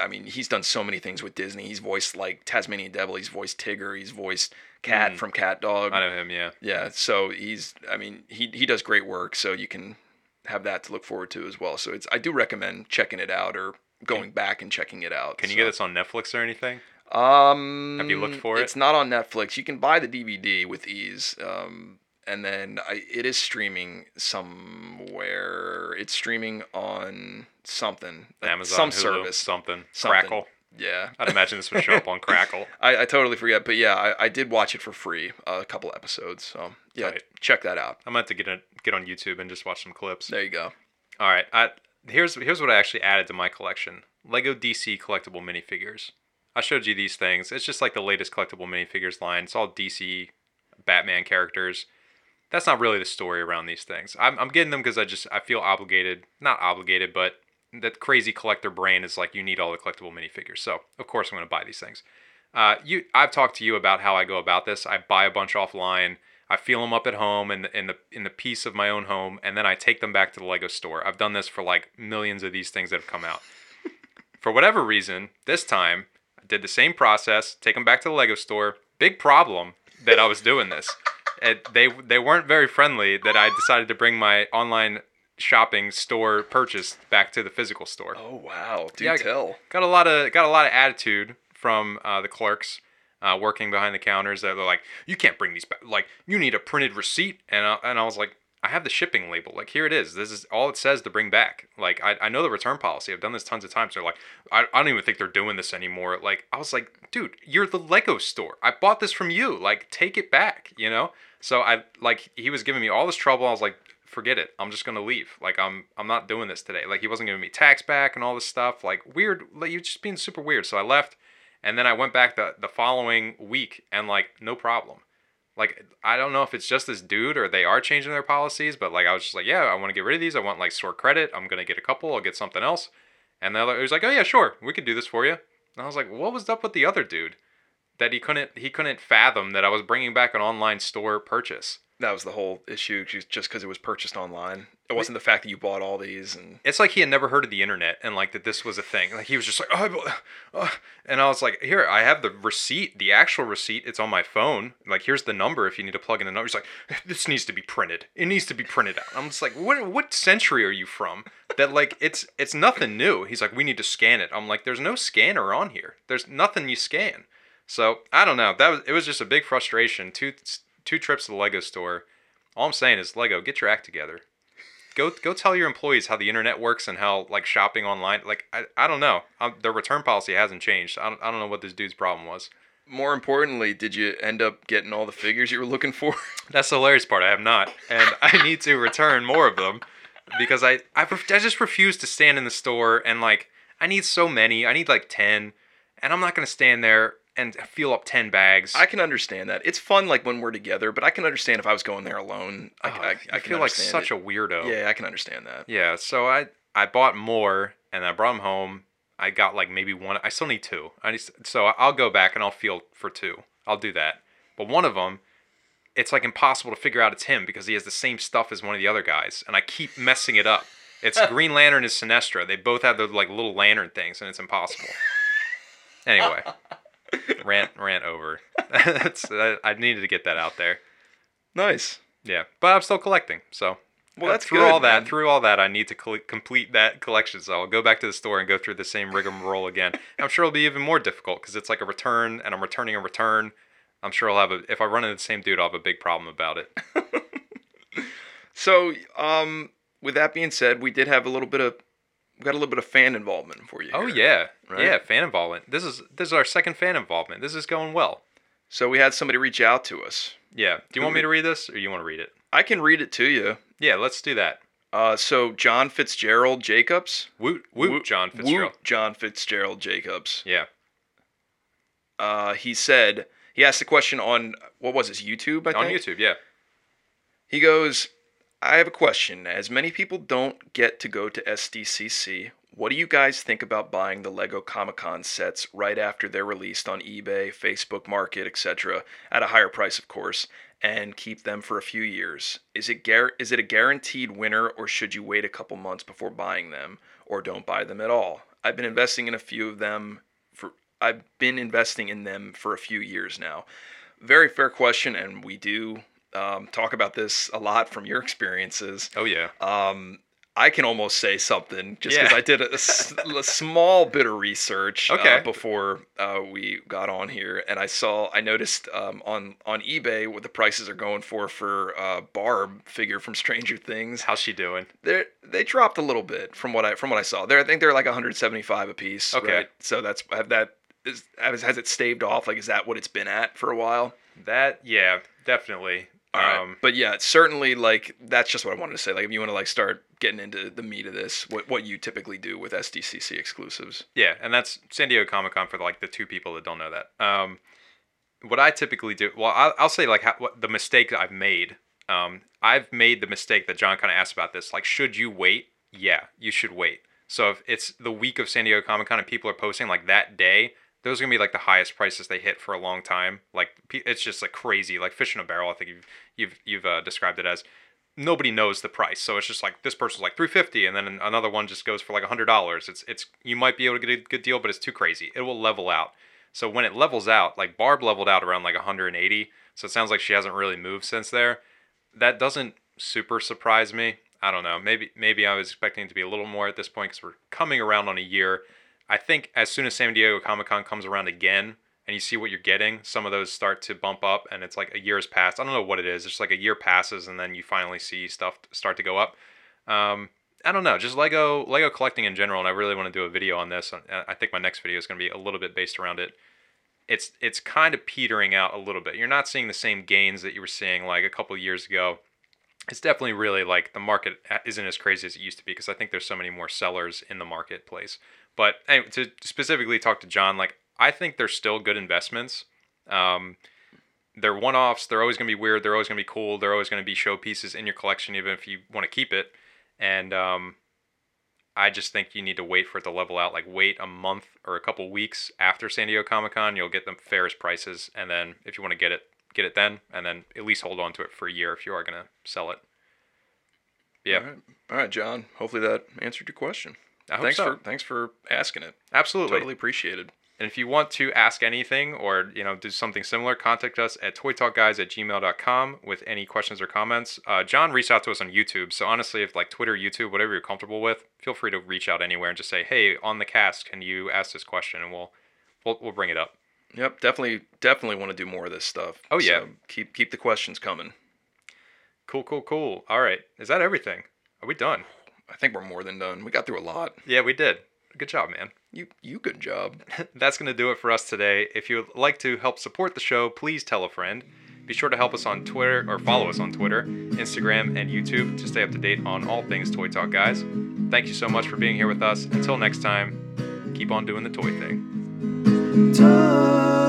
I mean, he's done so many things with Disney. He's voiced like Tasmanian Devil. He's voiced Tigger. He's voiced Cat Mm. from Cat Dog. I know him, yeah. Yeah, so he's I mean, he he does great work, so you can have that to look forward to as well. So it's I do recommend checking it out or going back and checking it out. Can you get this on Netflix or anything? Um Have you looked for it? It's not on Netflix. You can buy the DVD with ease. Um and then I, it is streaming somewhere. It's streaming on something. Amazon, some Hulu, service. something, Something. Crackle. Yeah. I'd imagine this would show up on Crackle. I, I totally forget, but yeah, I, I did watch it for free, uh, a couple episodes. So yeah, Tight. check that out. I'm gonna to get a, get on YouTube and just watch some clips. There you go. All right, I here's here's what I actually added to my collection: Lego DC collectible minifigures. I showed you these things. It's just like the latest collectible minifigures line. It's all DC Batman characters. That's not really the story around these things. I'm, I'm getting them because I just I feel obligated, not obligated, but that crazy collector brain is like you need all the collectible minifigures. So of course I'm going to buy these things. Uh, you, I've talked to you about how I go about this. I buy a bunch offline. I feel them up at home in in the in the peace of my own home, and then I take them back to the Lego store. I've done this for like millions of these things that have come out. for whatever reason, this time I did the same process. Take them back to the Lego store. Big problem that I was doing this. It, they they weren't very friendly. That I decided to bring my online shopping store purchase back to the physical store. Oh wow, do Yeah, tell. Got a lot of got a lot of attitude from uh, the clerks uh, working behind the counters. They're like, "You can't bring these back. Like, you need a printed receipt." And I, and I was like, "I have the shipping label. Like, here it is. This is all it says to bring back. Like, I, I know the return policy. I've done this tons of times." They're like, I, "I don't even think they're doing this anymore." Like, I was like, "Dude, you're the Lego store. I bought this from you. Like, take it back." You know. So I like he was giving me all this trouble. I was like, forget it. I'm just gonna leave. Like I'm I'm not doing this today. Like he wasn't giving me tax back and all this stuff. Like weird. Like you're just being super weird. So I left, and then I went back the the following week and like no problem. Like I don't know if it's just this dude or they are changing their policies, but like I was just like, yeah, I want to get rid of these. I want like store credit. I'm gonna get a couple. I'll get something else. And the other, it was like, oh yeah, sure, we could do this for you. And I was like, what was up with the other dude? That he couldn't he couldn't fathom that I was bringing back an online store purchase. That was the whole issue, just because it was purchased online. It wasn't the fact that you bought all these and it's like he had never heard of the internet and like that this was a thing. Like he was just like, oh, oh," and I was like, here, I have the receipt, the actual receipt. It's on my phone. Like here's the number if you need to plug in the number. He's like, eh, this needs to be printed. It needs to be printed out. I'm just like, what what century are you from? That like it's it's nothing new. He's like, we need to scan it. I'm like, there's no scanner on here. There's nothing you scan. So I don't know. That was it was just a big frustration. Two two trips to the Lego store. All I'm saying is Lego, get your act together. Go go tell your employees how the internet works and how like shopping online like i, I don't know. Um, their return policy hasn't changed. I don't, I don't know what this dude's problem was. More importantly, did you end up getting all the figures you were looking for? that's the hilarious part. I have not. And i need to return more of them because i I, I just refuse to stand in the store and like i need so many. I need like 10 and i'm not going to stand there and fill up 10 bags I can understand that. It's fun like when we're together, but I can understand if I was going there alone. I, Ugh, I, I, can feel like such it. a weirdo Yeah, I can understand that. Yeah, so I I bought more and I brought them home. I got like maybe one. I still need two. I need, so I'll go back and I'll feel for two. I'll do that. But one of them, it's like impossible to figure out it's him because he has the same stuff as one of the other guys, and I keep messing it up. It's Green Lantern is Sinestro. They both have the like little lantern things, and it's impossible. Anyway, rant rant over. That's I, I needed to get that out there. Nice. Yeah, but I'm still collecting. So Well, that's through good, all that. man. Through all that, I need to col- complete that collection. So I'll go back to the store and go through the same rigmarole again. I'm sure it'll be even more difficult because it's like a return, and I'm returning a return. I'm sure I'll have a. If I run into the same dude, I'll have a big problem about it. So, um, with that being said, we did have a little bit of we got a little bit of fan involvement for you. Oh here. yeah, Right. yeah. Fan involvement. This is this is our second fan involvement. This is going well. So we had somebody reach out to us. Yeah. Do you Who want me to read this, or you want to read it? I can read it to you. Yeah, let's do that. Uh, so John Fitzgerald Jacobs. Woot woot, Woot- John Fitzgerald. Woot John Fitzgerald Jacobs. Yeah. Uh, he said he asked the question on what was his YouTube? I think On think? YouTube. Yeah. He goes, I have a question. As many people don't get to go to SDCC, what do you guys think about buying the Lego Comic Con sets right after they're released on eBay, Facebook Market, etc., at a higher price, of course, and keep them for a few years? Is it gar- is it a guaranteed winner, or should you wait a couple months before buying them, or don't buy them at all? I've been investing in a few of them for I've been investing in them for a few years now. Very fair question, and we do um, talk about this a lot from your experiences. Oh yeah. Um, I can almost say something just because Yeah. I did a small bit of research Okay. uh, before uh, we got on here, and I saw I noticed um, on on eBay what the prices are going for for uh, Barb figure from Stranger Things. How's she doing? They they dropped a little bit from what I from what I saw. There I think they're like 175 a piece. Okay. right? So that's have that is has, has it staved off? Like is that what it's been at for a while? That yeah, definitely. All right. Um, but yeah, certainly like that's just what I wanted to say. Like if you want to like start getting into the meat of this, what what you typically do with SDCC exclusives. Yeah, and that's San Diego Comic Con for like the two people that don't know that. Um, what I typically do, well, I'll, I'll say like how, what the mistake I've made. Um, I've made the mistake that John kind of asked about this. Like, should you wait? Yeah, you should wait. So if it's the week of San Diego Comic Con and people are posting like that day, those are gonna be like the highest prices they hit for a long time. Like it's just like crazy, like fish in a barrel. I think you've you've you've uh, described it as. Nobody knows the price, so it's just like this person's like three fifty, and then another one just goes for like hundred dollars. It's it's you might be able to get a good deal, but it's too crazy. It will level out. So when it levels out, like Barb leveled out around like 180, so it sounds like she hasn't really moved since there. That doesn't super surprise me. I don't know. Maybe maybe I was expecting to be a little more at this point because we're coming around on a year. I think as soon as San Diego Comic Con comes around again and you see what you're getting, some of those start to bump up and it's like a year has passed. I don't know what it is. It's like a year passes and then you finally see stuff start to go up. Um, I don't know, just Lego Lego collecting in general, and I really want to do a video on this. I think my next video is going to be a little bit based around it. It's it's kind of petering out a little bit. You're not seeing the same gains that you were seeing like a couple years ago. It's definitely really like the market isn't as crazy as it used to be because I think there's so many more sellers in the marketplace. But anyway, to specifically talk to John, like I think they're still good investments. Um, they're one-offs. They're always going to be weird. They're always going to be cool. They're always going to be showpieces in your collection, even if you want to keep it. And um, I just think you need to wait for it to level out. Like wait a month or a couple weeks after San Diego Comic Con, you'll get the fairest prices. And then if you want to get it, get it then. And then at least hold on to it for a year if you are going to sell it. Yeah. All right. All right, John. Hopefully that answered your question. I hope thanks so. for thanks for asking it. Absolutely. Totally appreciated. And if you want to ask anything or you know do something similar, contact us at toytalkguys at gmail.com with any questions or comments. Uh, John reached out to us on YouTube, so honestly, if like Twitter, YouTube, whatever you're comfortable with, feel free to reach out anywhere and just say, "Hey, on the cast, can you ask this question?" and we'll we'll, we'll bring it up. Yep, definitely definitely want to do more of this stuff. Oh, yeah. So keep keep the questions coming. Cool, cool, cool. All right, is that everything? Are we done? I think we're more than done. We got through a lot. Yeah, we did. Good job, man. You you good job. That's going to do it for us today. If you would like to help support the show, please tell a friend. Be sure to help us on Twitter or follow us on Twitter, Instagram, and YouTube to stay up to date on all things Toy Talk, guys. Thank you so much for being here with us. Until next time, keep on doing the toy thing. Toy